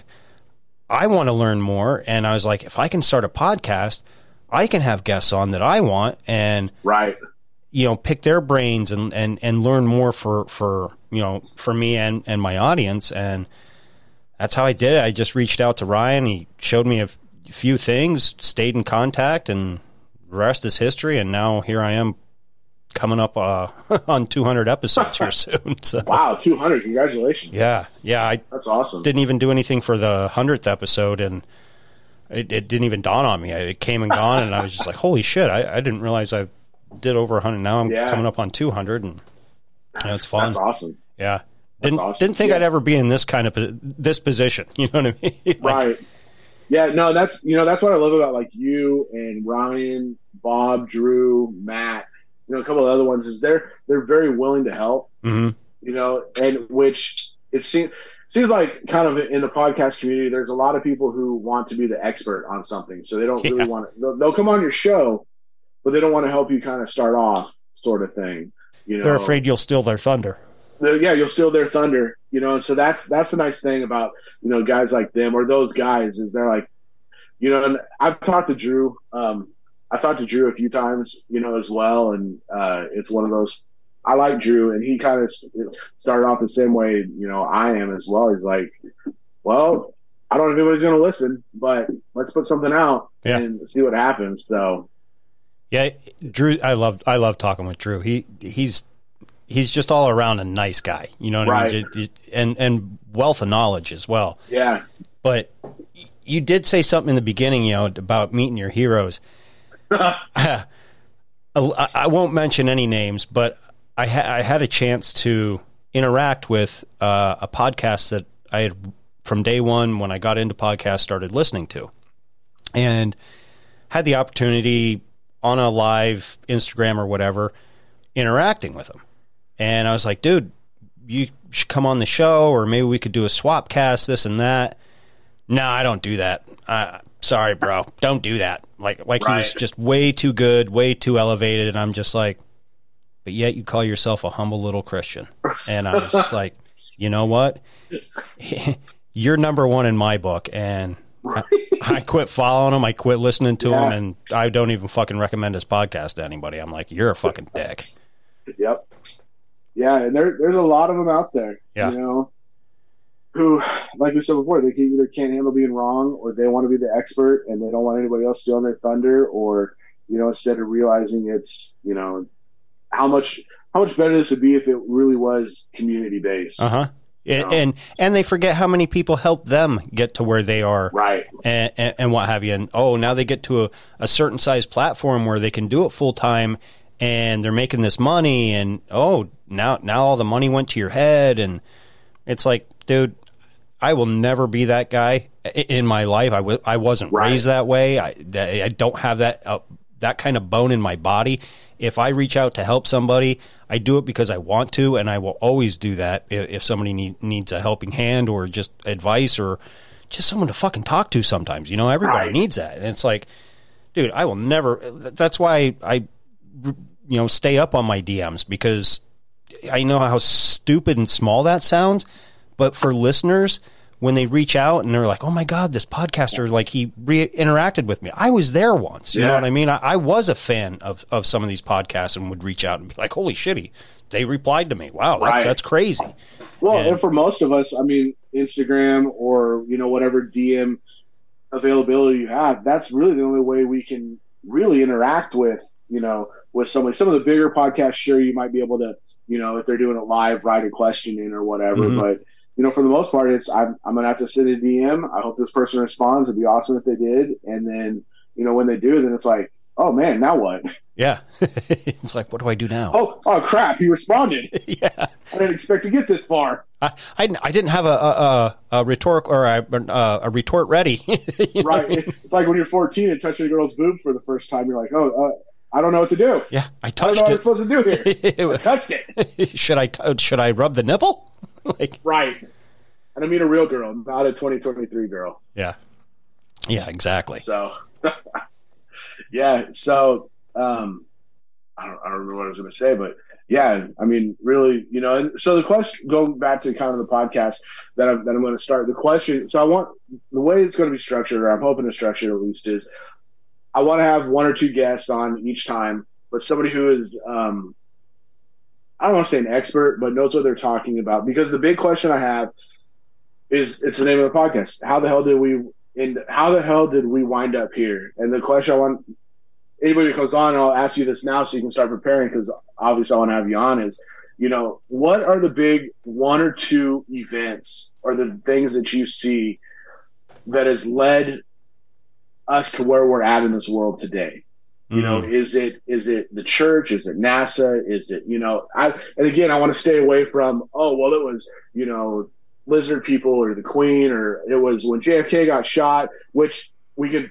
I want to learn more. And I was like, if I can start a podcast, I can have guests on that I want. And Right. You know pick their brains and and and learn more for for you know for me and and my audience and that's how I did it. I just reached out to Ryan. He showed me a f- few things, stayed in contact, and the rest is history. And now here I am, coming up uh, on 200 episodes here soon. So Wow, 200. Congratulations. yeah, yeah. I That's awesome. didn't even do anything for the hundredth episode, and it, it didn't even dawn on me. It came and gone, and I was just like, "Holy shit!" I, I didn't realize I did over hundred. Now I'm Yeah. coming up on two hundred, and you know, it's fun. That's awesome. Yeah, didn't awesome. didn't think Yeah. I'd ever be in this kind of this position. You know what I mean? Like, right. Yeah, no, that's you know that's what I love about like you and Ryan, Bob, Drew, Matt, you know a couple of other ones is they're they're very willing to help. mhm. you know, and which it seems seems like kind of in the podcast community, there's a lot of people who want to be the expert on something, so they don't Yeah. really want to. They'll, they'll come on your show, but they don't want to help you kind of start off, sort of thing. You know, They're afraid you'll steal their thunder. yeah, you'll steal their thunder, you know. And so that's that's the nice thing about you know guys like them or those guys is they're like, you know. And I've talked to Drew. Um, I've talked to Drew a few times, you know, as well, and uh, it's one of those. I like Drew, and he kind of started off the same way, you know, I am as well. He's like, well, I don't know if anybody's going to listen, but let's put something out Yeah. and see what happens. So Yeah, Drew. I love I love talking with Drew. He he's he's just all around a nice guy. You know what I mean? Right. Just- just- and and wealth of knowledge as well. yeah, But you did say something in the beginning, you know, about meeting your heroes. I, I won't mention any names, but I, ha- I had a chance to interact with uh, a podcast that I had from day one when I got into podcasts started listening to, and had the opportunity on a live Instagram or whatever interacting with them. And I was like, dude, you should come on the show, or maybe we could do a swap cast, this and that. No, I don't do that. Uh, sorry, bro, don't do that. Like like he was just way too good, way too elevated, and I'm just like, but yet you call yourself a humble little Christian, and I was just like, you know what? You're number one in my book, and I, I quit following him. I quit listening to him, and I don't even fucking recommend his podcast to anybody. I'm like, you're a fucking dick. Yep. Yeah, and there there's a lot of them out there. Yeah. You know, who, like we said before, they can either can't handle being wrong, or they want to be the expert, and they don't want anybody else stealing their thunder, or you know, instead of realizing it's you know how much how much better this would be if it really was community based. Uh huh. And, and and they forget how many people helped them get to where they are, Right. and, and, and what have you. And oh, now they get to a, a certain size platform where they can do it full time, and they're making this money. And oh, now now all the money went to your head, and it's like, dude, I will never be that guy in my life. I w- I wasn't Right. raised that way. I I don't have that uh, that kind of bone in my body. If I reach out to help somebody, I do it because I want to, and I will always do that if, if somebody need, needs a helping hand or just advice or just someone to fucking talk to. Sometimes, you know, everybody Right. needs that, and it's like, dude, I will never. That's why I, you know, stay up on my DMs because I know how stupid and small that sounds, but for listeners, when they reach out and they're like, "Oh my god, this podcaster like he re- interacted with me," I was there once. You know what I mean? I, I was a fan of of some of these podcasts and would reach out and be like, "Holy shitty!" They replied to me. Wow, that's, Right. that's crazy. Well, And- and for most of us, I mean, Instagram or you know whatever DM availability you have, that's really the only way we can really interact with you know with somebody. Some of the bigger podcasts, sure, you might be able to you know if they're doing it live, write a question in or whatever. Mhm. But you know, for the most part, it's I'm I'm gonna have to send a DM. I hope this person responds. It'd be awesome if they did, and then you know when they do, then it's like, oh man, now what? Yeah, it's like, what do I do now? Oh, oh crap, he responded. yeah. I didn't expect to get this far. I, I, I didn't have a a, a, rhetoric or a, a, a retort ready. You know what I right? It's like when you're 14 and touching a girl's boob for the first time. You're like, oh, uh, I don't know what to do. Yeah, I I don't know touched what I'm supposed to do here. I touched it. should I t- should I rub the nipple? like, Right. And I mean a real girl, not a 2023 girl. yeah, yeah, exactly. So, yeah. So, um, I don't, I don't remember what I was going to say, but yeah, I mean, really, you know, and so the question, going back to kind of the podcast that I'm, that I'm going to start, the question, so I want, the way it's going to be structured, or I'm hoping to structure at least, is I want to have one or two guests on each time, but somebody who is, um, I don't want to say an expert, but knows what they're talking about. Because the big question I have is, it's the name of the podcast. How the hell did we, and how the hell did we wind up here? And the question I want anybody who comes on, I'll ask you this now so you can start preparing because obviously I want to have you on is, you know, what are the big one or two events or the things that you see that has led us to where we're at in this world today? You know, Mm. is it is it the church? Is it NASA? Is it you know? I and again, I want to stay away from oh well, it was you know lizard people or the Queen or it was when JFK got shot, which we could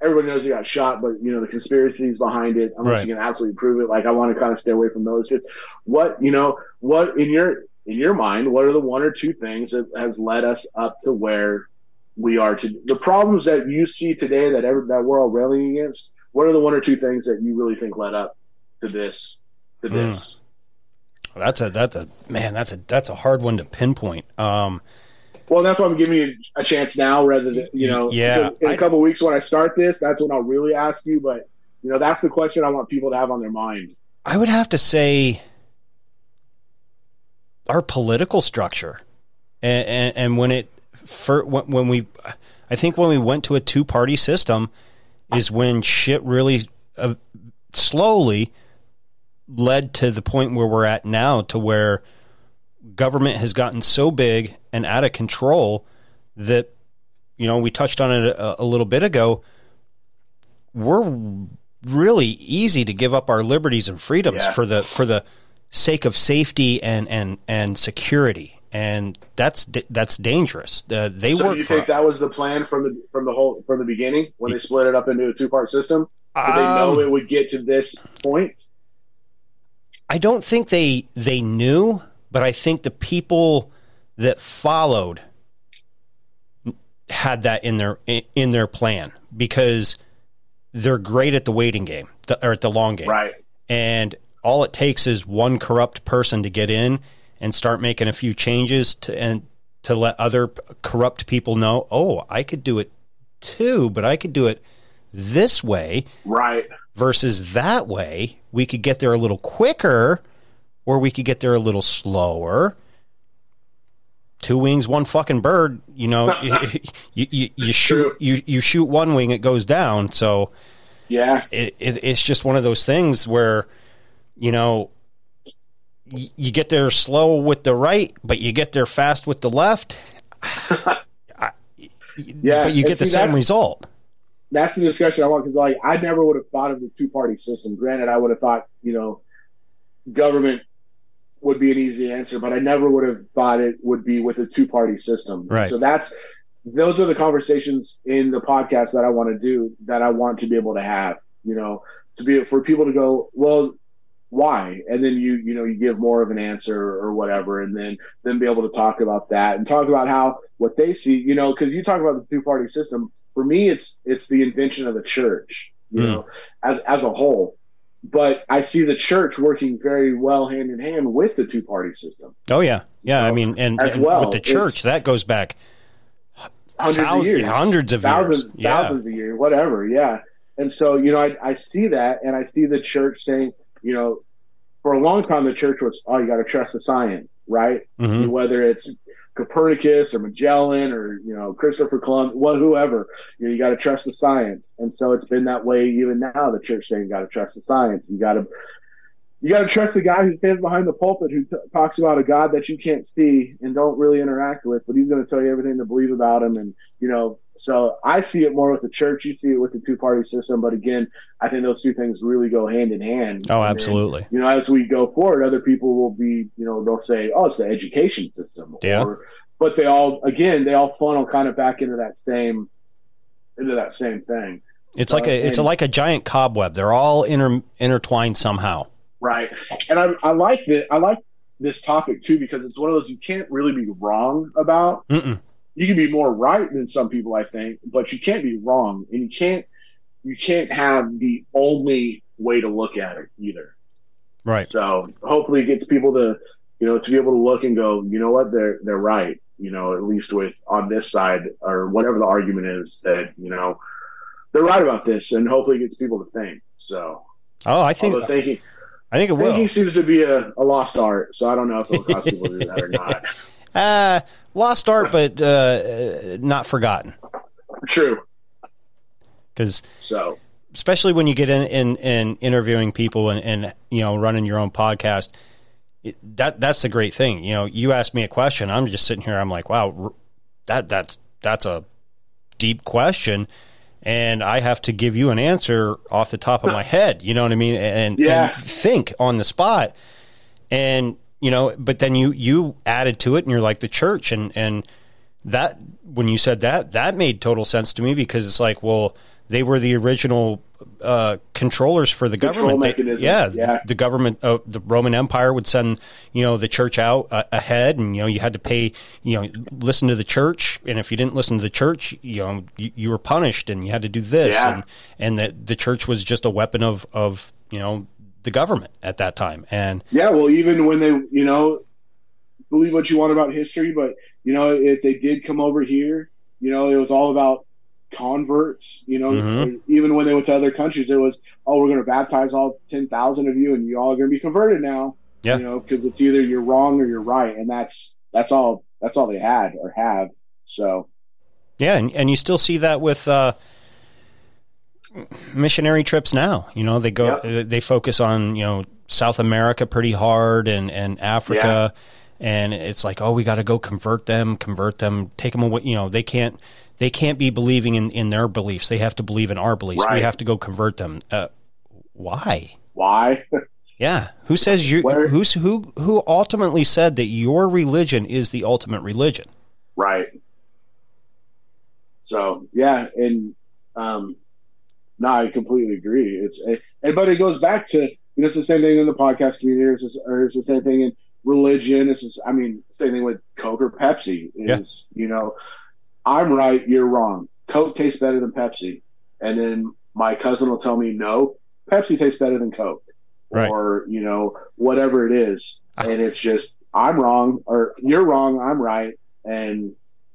everybody knows he got shot, but you know the conspiracies behind it. Unless Right. you can absolutely prove it, like I want to kind of stay away from those. Just what you know, what in your in your mind, what are the one or two things that has led us up to where we are to the problems that you see today that ever that we're all railing against? What are the one or two things that you really think led up to this? To Hmm. this? That's a that's a man. That's a that's a hard one to pinpoint. Um, Well, that's why I'm giving you a chance now, rather than you know, Yeah, in a couple weeks when I start this, that's when I'll really ask you. But you know, that's the question I want people to have on their mind. I would have to say our political structure, and and, and when it for when, when we, I think when we went to a two party system, is when shit really uh, slowly led to the point where we're at now, to where government has gotten so big and out of control that you know we touched on it a, a little bit ago. We're really easy to give up our liberties and freedoms Yeah. for the for the sake of safety and and and security, and that's that's dangerous. Uh, they so work you think that was the plan from the from the whole from the beginning when they split it up into a two part system? Did they know Um, it would get to this point? I don't think they they knew, but I think the people that followed had that in their in their plan because they're great at the waiting game the, or at the long game, Right. And all it takes is one corrupt person to get in and start making a few changes to and to let other corrupt people know, oh, I could do it too, but I could do it this way Right. versus that way. We could get there a little quicker or we could get there a little slower. Two wings, one fucking bird. You know, you, you, you, shoot you, you shoot one wing, it goes down. So Yeah. it, it, it's just one of those things where, you know, you get there slow with the right, but you get there fast with the left. I- Yeah. but you get the same result. That's the discussion I want because, like, I never would have thought of the two party system. Granted, I would have thought, you know, government would be an easy answer, but I never would have thought it would be with a two party system. Right. So that's those are the conversations in the podcast that I want to do that I want to be able to have. You know, to be for people to go, well, why? And then you you know you give more of an answer or whatever, and then then be able to talk about that and talk about how what they see. You know, because you talk about the two party system. For me, it's it's the invention of the church. You Mm. know, as as a whole. But I see the church working very well hand in hand with the two party system. Oh yeah, yeah. I mean, and, as and well, with the church, that goes back hundreds thousands, of years, hundreds of thousands, years. Yeah, thousands of years, whatever. Yeah. And so, you know, I, I see that and I see the church saying, you know, for a long time, the church was, oh, you got to trust the science, right? Mhm. Whether it's Copernicus or Magellan or, you know, Christopher Columbus, well, whoever, you know, you got to trust the science. And so it's been that way even now, the church saying you got to trust the science. You got to, you got to trust the guy who stands behind the pulpit who t- talks about a God that you can't see and don't really interact with, but he's going to tell you everything to believe about him. And, you know, so I see it more with the church. You see it with the two party system. But again, I think those two things really go hand in hand. Oh, then, absolutely. you know, as we go forward, other people will be, you know, they'll say, oh, it's the education system. Yeah. Or, but they all, again, they all funnel kind of back into that same, into that same thing. It's like uh, a it's and- like a giant cobweb. They're all inter, intertwined somehow. Right. And I, I like that. I like this topic too because it's one of those you can't really be wrong about. Mm-mm. You can be more right than some people, I think, but you can't be wrong, and you can't you can't have the only way to look at it either. Right. So hopefully, it gets people to you know to be able to look and go, you know what, they're they're right. You know, at least with on this side or whatever the argument is that you know they're right about this, and hopefully, it gets people to think. So. Oh, I think thinking, I think it will. Thinking seems to be a, a lost art, so I don't know if it'll cause people to do that or not. Uh, lost art, but uh, not forgotten. True. Because So especially when you get in in, in interviewing people and, and you know running your own podcast, it, that that's the great thing. You know, you ask me a question, I'm just sitting here. I'm like, wow, that that's that's a deep question. And I have to give you an answer off the top of my head. You know what I mean? And, Yeah. and think on the spot. And you know, but then you you added to it, and you're like the church, and and that when you said that, that made total sense to me because it's like, well, they were the original uh, controllers for the Control government. They- yeah, yeah. The, the government, uh, the Roman Empire would send you know the church out uh, ahead, and you know you had to pay, you know, listen to the church, and if you didn't listen to the church, you know, you, you were punished, and you had to do this, Yeah. and and that the church was just a weapon of of you know the government at that time, and yeah, well, even when they, you know, believe what you want about history, but you know, if they did come over here, you know, it was all about converts. You know, Mhm. even when they went to other countries, it was, oh, we're going to baptize all ten thousand of you, and you all are going to be converted now. Yeah. You know, because it's either you're wrong or you're right, and that's that's all that's all they had or have. So Yeah, and, and you still see that with uh, missionary trips now. You know, they go, uh, they focus on you know South America pretty hard and and Africa, and it's like, oh, we got to go convert them, convert them, take them away. You know, they can't they can't be believing in in their beliefs. They have to believe in our beliefs. We have to go convert them. Uh, why? why? Yeah, who says you? Where- Who's who? Who ultimately said that your religion is the ultimate religion? Right. So yeah, and um, no, I completely agree. It's eh, and but it goes back to you know it's the same thing in the podcast community. It's, just, or it's the same thing in religion. It's just, I mean, same thing with Coke or Pepsi is, you know, I'm right, you're wrong. Coke tastes better than Pepsi. And then my cousin will tell me, no, Pepsi tastes better than Coke. Right. Or, you know, whatever it is. Ah. And it's just, I'm wrong, or you're wrong, I'm right. And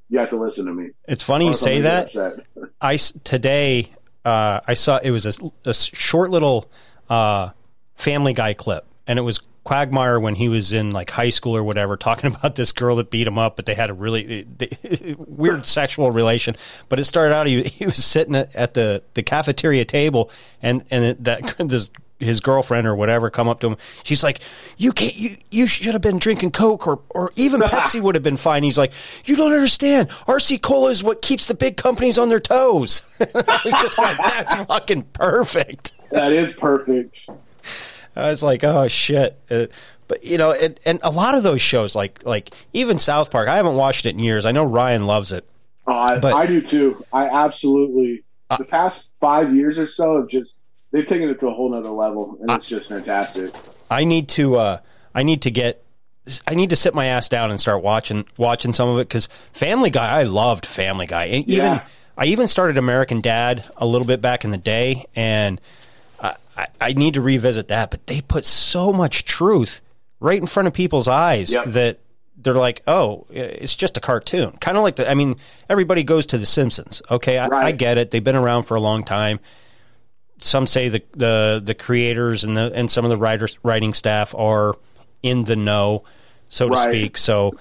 you have to listen to me. It's funny you say that. I today uh, I saw it was a, a short little uh, Family Guy clip, and it was Quagmire when he was in like high school or whatever, talking about this girl that beat him up, but they had a really they, weird sexual relation. But it started out he, he was sitting at, the the cafeteria table, and and it, that this his girlfriend or whatever come up to him. She's like, "You can't. You you should have been drinking Coke or or even Pepsi would have been fine." He's like, "You don't understand. RC Cola is what keeps the big companies on their toes." Just like, "That's fucking perfect." That is perfect. I was like, "Oh shit." Uh, but you know, and, and a lot of those shows, like like even South Park, I haven't watched it in years. I know Ryan loves it. I, But- I do too. I absolutely. the past five years or so have just they've taken it to a whole nother level, and it's just fantastic. I need to uh I need to get I need to sit my ass down and start watching watching some of it cuz Family Guy I loved Family Guy and even Yeah. I even started American Dad a little bit back in the day and I, I, I need to revisit that but they put so much truth right in front of people's eyes Yep. that they're like, oh, it's just a cartoon. Kind of like the, I mean, everybody goes to The Simpsons. Okay, I, I get it. They've been around for a long time some say the the the creators and the and some of the writers writing staff are in the know, so to Right. speak. So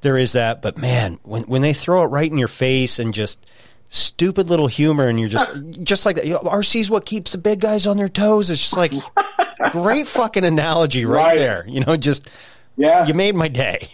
there is that. But man, when when they throw it right in your face and just stupid little humor, and you're just just like that. You know, RC's what keeps the big guys on their toes. It's just like great fucking analogy right, Right. there. You know, just Yeah, you made my day.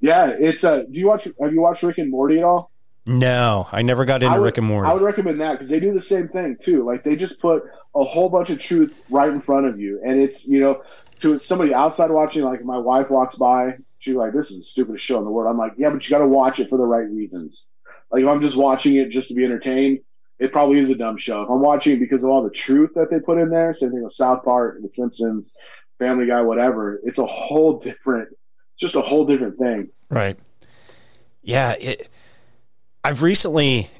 yeah. It's uh, do you watch? Have you watched Rick and Morty at all? No, I never got into would, Rick and Morty. I would recommend that because they do the same thing too. Like they just put a whole bunch of truth right in front of you, and it's you know to somebody outside watching. Like my wife walks by, she's like, "This is the stupidest show in the world." I'm like, "Yeah, but you got to watch it for the right reasons." Like if I'm just watching it just to be entertained, it probably is a dumb show. If I'm watching it because of all the truth that they put in there, same thing with South Park, The Simpsons, Family Guy, whatever. It's a whole different, just a whole different thing. Right. Yeah. It, I've recently,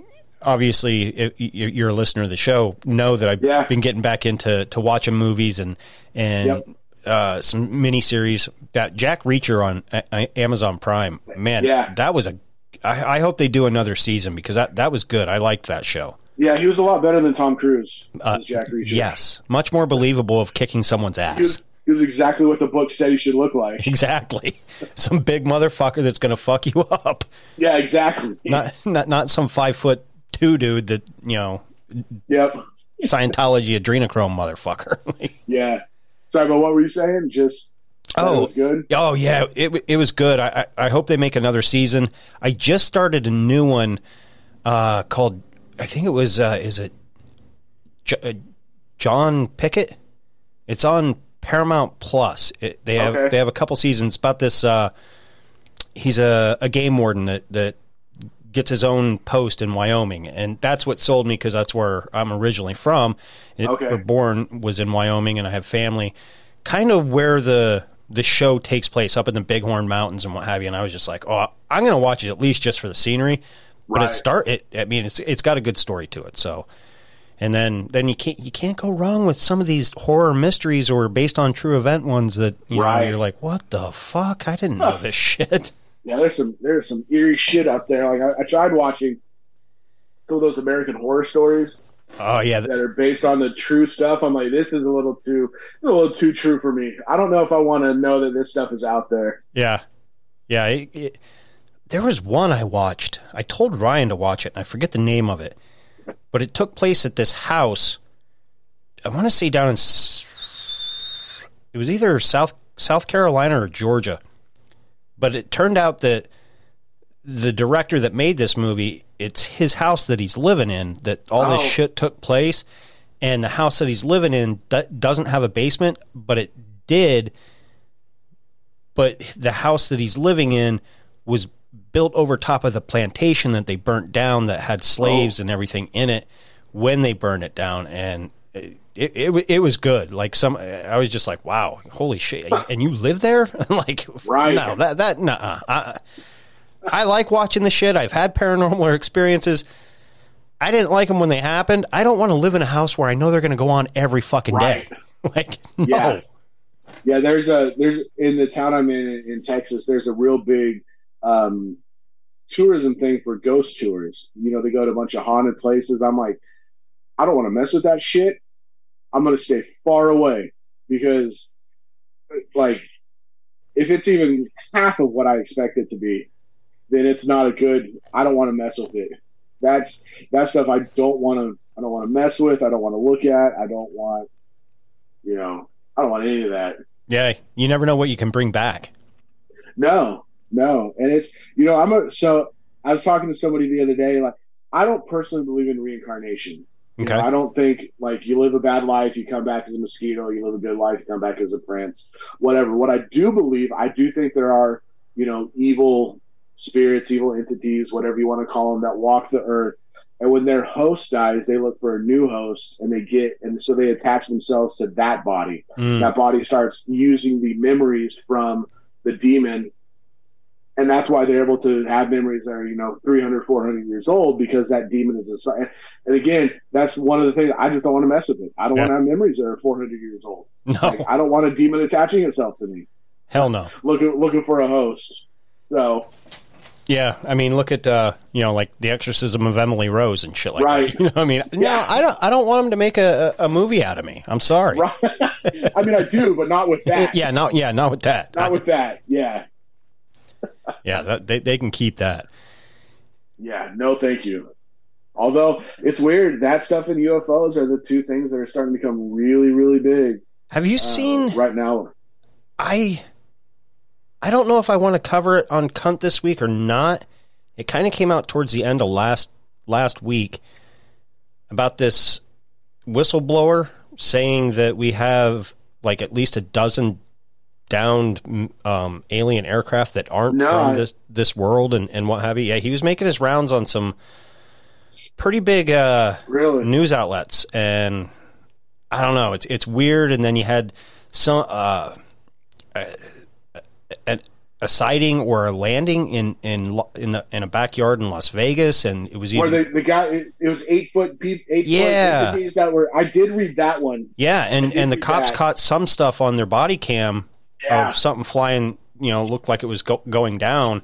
obviously, you're a listener of the show, know that I've Yeah. been getting back into to watching movies and and Yep. uh, some miniseries. That Jack Reacher on A- A- Amazon Prime, man, Yeah. that was a. I, I hope they do another season because that that was good. I liked that show. Yeah, he was a lot better than Tom Cruise Uh, Jack Reacher. Yes, much more believable of kicking someone's ass. He was exactly what the book said he should look like. Exactly, some big motherfucker that's going to fuck you up. Yeah, exactly. Not not not some five foot two dude that you know Yep. Scientology adrenochrome motherfucker. Yeah. Sorry, but what were you saying? Just Oh. good. oh yeah, it it was good. I, I I hope they make another season. I just started a new one uh, called I think it was uh, is it J- uh, John Pickett? It's on Paramount Plus. It, they have Okay. they have a couple seasons about this. Uh, he's a, a game warden that that gets his own post in Wyoming, and that's what sold me because that's where I'm originally from. It, Okay. or born was in Wyoming, and I have family. Kind of where the the show takes place up in the Bighorn Mountains and what have you. And I was just like, oh, I'm going to watch it at least just for the scenery. But it start it. I mean, it's it's got a good story to it. So, and then then you can't you can't go wrong with some of these horror mysteries or based on true event ones that you know you're like, what the fuck? I didn't know this shit. Yeah, there's some there's some eerie shit out there. Like I, I tried watching some of those American horror stories Oh yeah, that are based on the true stuff. I'm like, this is a little too a little too true for me. I don't know if I want to know that this stuff is out there. Yeah, yeah. It, it, there was one I watched. I told Ryan to watch it, and I forget the name of it. But it took place at this house. I want to say down in. It was either South South Carolina or Georgia, but it turned out that the director that made this movie, it's his house that he's living in. That all this Oh. shit took place, and the house that he's living in do- doesn't have a basement, but it did but the house that he's living in was built over top of the plantation that they burnt down that had slaves Oh. and everything in it when they burned it down and it, it, it was good. Like some, I was just like, wow, holy shit! And you live there? like, Right. No, that that nah. I, I like watching the shit. I've had paranormal experiences. I didn't like them when they happened. I don't want to live in a house where I know they're going to go on every fucking day. like, no. Yeah. Yeah, there's a there's in the town I'm in in Texas. There's a real big um, tourism thing for ghost tours. You know, they go to a bunch of haunted places. I'm like, I don't want to mess with that shit. I'm gonna stay far away because, like, if it's even half of what I expect it to be, then it's not a good. I don't want to mess with it. That's that stuff I don't want to. I don't want to mess with. I don't want to look at. I don't want. You know, I don't want any of that. Yeah, you never know what you can bring back. No, no. And it's, you know, I'm a, so I was talking to somebody the other day, like, I don't personally believe in reincarnation. You know, Okay. I don't think, like, you live a bad life, you come back as a mosquito, you live a good life, you come back as a prince, whatever. What I do believe, I do think there are, you know, evil spirits, evil entities, whatever you want to call them, that walk the earth. And when their host dies, they look for a new host and they get, and so they attach themselves to that body Mm. that body starts using the memories from the demon and that's why they're able to have memories that are you know 300 400 years old because that demon is a and again that's one of the things i just don't want to mess with it i don't Yeah. want to have memories that are 400 years old No, like, i don't want a demon attaching itself to me hell no. looking looking for a host so Yeah, I mean, look at uh, you know, like the Exorcism of Emily Rose and shit like Right. that. You know, what I mean, no, Yeah. I don't. I don't want them to make a, a movie out of me. I'm sorry. right i mean i do but not with that Yeah, not yeah, not with that. not with that yeah yeah, that, they they can keep that. Yeah, no, thank you. Although it's weird, that stuff and UFOs are the two things that are starting to become really, really big Have you uh, seen? right now. I I don't know if I want to cover it on Cunt this week or not. It kind of came out towards the end of last last week about this whistleblower saying that we have like at least a dozen downed um, alien aircraft that aren't No, from I- this this world and, and what have you. Yeah, he was making his rounds on some pretty big uh, Really? news outlets, and I don't know. It's it's weird. And then you had some uh, a, a sighting or a landing in in in the in a backyard in Las Vegas, and it was even the, the guy, it, it was eight foot, eight Yeah. foot that were. I did read that one. yeah, and and the cops that. caught some stuff on their body cam Yeah. of something flying. You know, looked like it was go- going down,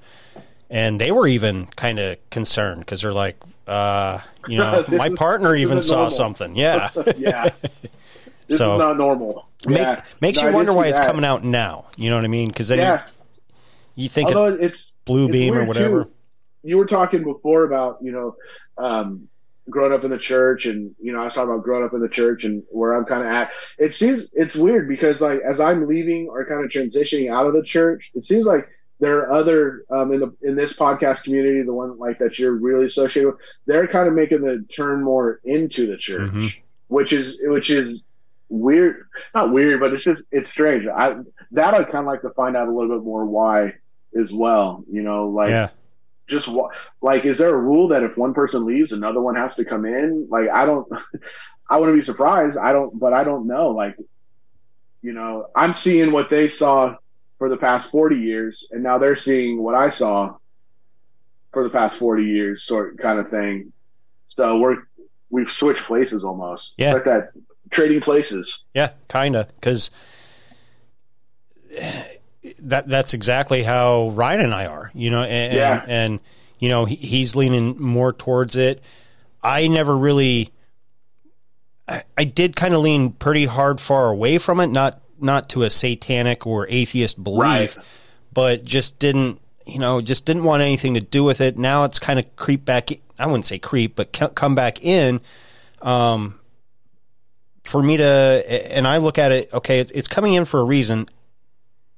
and they were even kind of concerned because they're like, uh, you know, my is- partner even saw normal. something. Yeah. Yeah, this So- is not normal. Make, yeah. makes No, you wonder why it's that. coming out now. You know what I mean? Because then Yeah, you, you think although it's Blue it's Beam or whatever. too. You were talking before about you know, um, growing up in the church, and you know, I was talking about growing up in the church and where I'm kind of at. It seems it's weird because like as I'm leaving or kind of transitioning out of the church, it seems like there are other um, in the in this podcast community, the one like that you're really associated with, they're kind of making the turn more into the church, Mhm. which is which is weird. Not weird, but it's just it's strange. I that I'd kind of like to find out a little bit more why as well. You know, like yeah. Just like is there a rule that if one person leaves another one has to come in? Like i don't i wouldn't be surprised. I don't but i don't know. Like you know i'm seeing what they saw for the past 40 years and now they're seeing what i saw for the past 40 years sort kind of thing. So we're we've switched places almost. Yeah. like that trading places. Yeah, kind of, because that that's exactly how Ryan and I are. You know, and Yeah. and, and you know he, he's leaning more towards it. I never really. I, I did kind of lean pretty hard far away from it, not not to a satanic or atheist belief, Right. but just didn't you know just didn't want anything to do with it. Now it's kind of creep back. i- wouldn't say creep, but come back in. Um, for me to and I look at it, okay, it's coming in for a reason.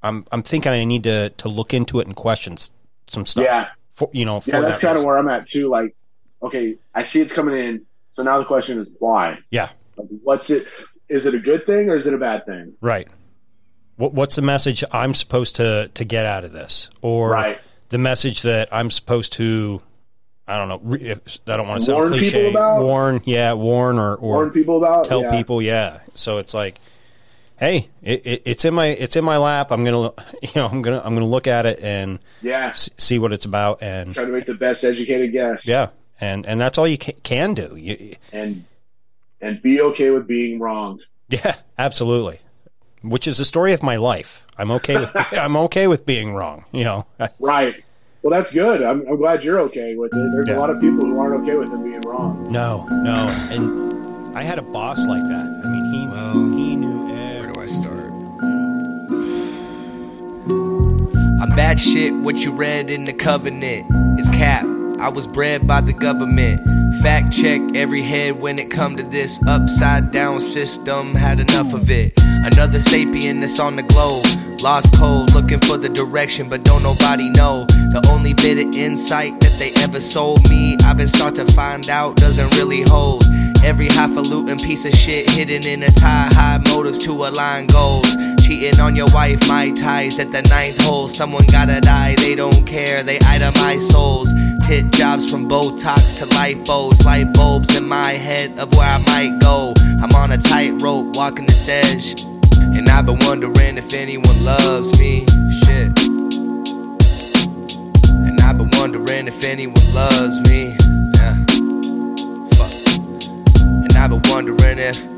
I'm I'm thinking I need to to look into it and question some stuff. Yeah. for, you know, for yeah that's that kind of where i'm at too like okay i see it's coming in so now the question is why yeah, like, what's it is it a good thing or is it a bad thing right. What what's the message I'm supposed to to get out of this, or Right. the message that I'm supposed to I don't know. If, I don't want to sound Warn people cliche. about? Warn, yeah, warn or, or Warn people about? tell Yeah. people, yeah. So it's like, hey, it, it, it's in my it's in my lap. I'm gonna you know I'm gonna I'm gonna look at it and Yeah. s- see what it's about and Try to make the best educated guess. yeah, and and that's all you ca- can do. You, And and be okay with being wrong. yeah, absolutely. Which is the story of my life. I'm okay with I'm okay with being wrong. You know, Right. Well, that's good. I'm, I'm glad you're okay with it. There's Yeah. a lot of people who aren't okay with them being wrong. no, no, and I had a boss like that. I mean, he Well, he I'm bad shit. What you read in the covenant is cap. I was bred by the government. Fact check every head when it come to this upside down system. Had enough of it. Another sapien that's on the globe. Lost cold, looking for the direction, but don't nobody know. The only bit of insight that they ever sold me, I've been start to find out doesn't really hold. Every highfalutin piece of shit hidden in a tie, high motives to align goals. Cheating on your wife, my ties at the ninth hole. Someone gotta die, they don't care, they itemize souls. Tit jobs from Botox to lipos, light bulbs in my head of where I might go. I'm on a tightrope walking this edge, and I've been wondering if anyone loves me. Shit. And I've been wondering if anyone loves me. Yeah. Fuck. And I've been wondering if,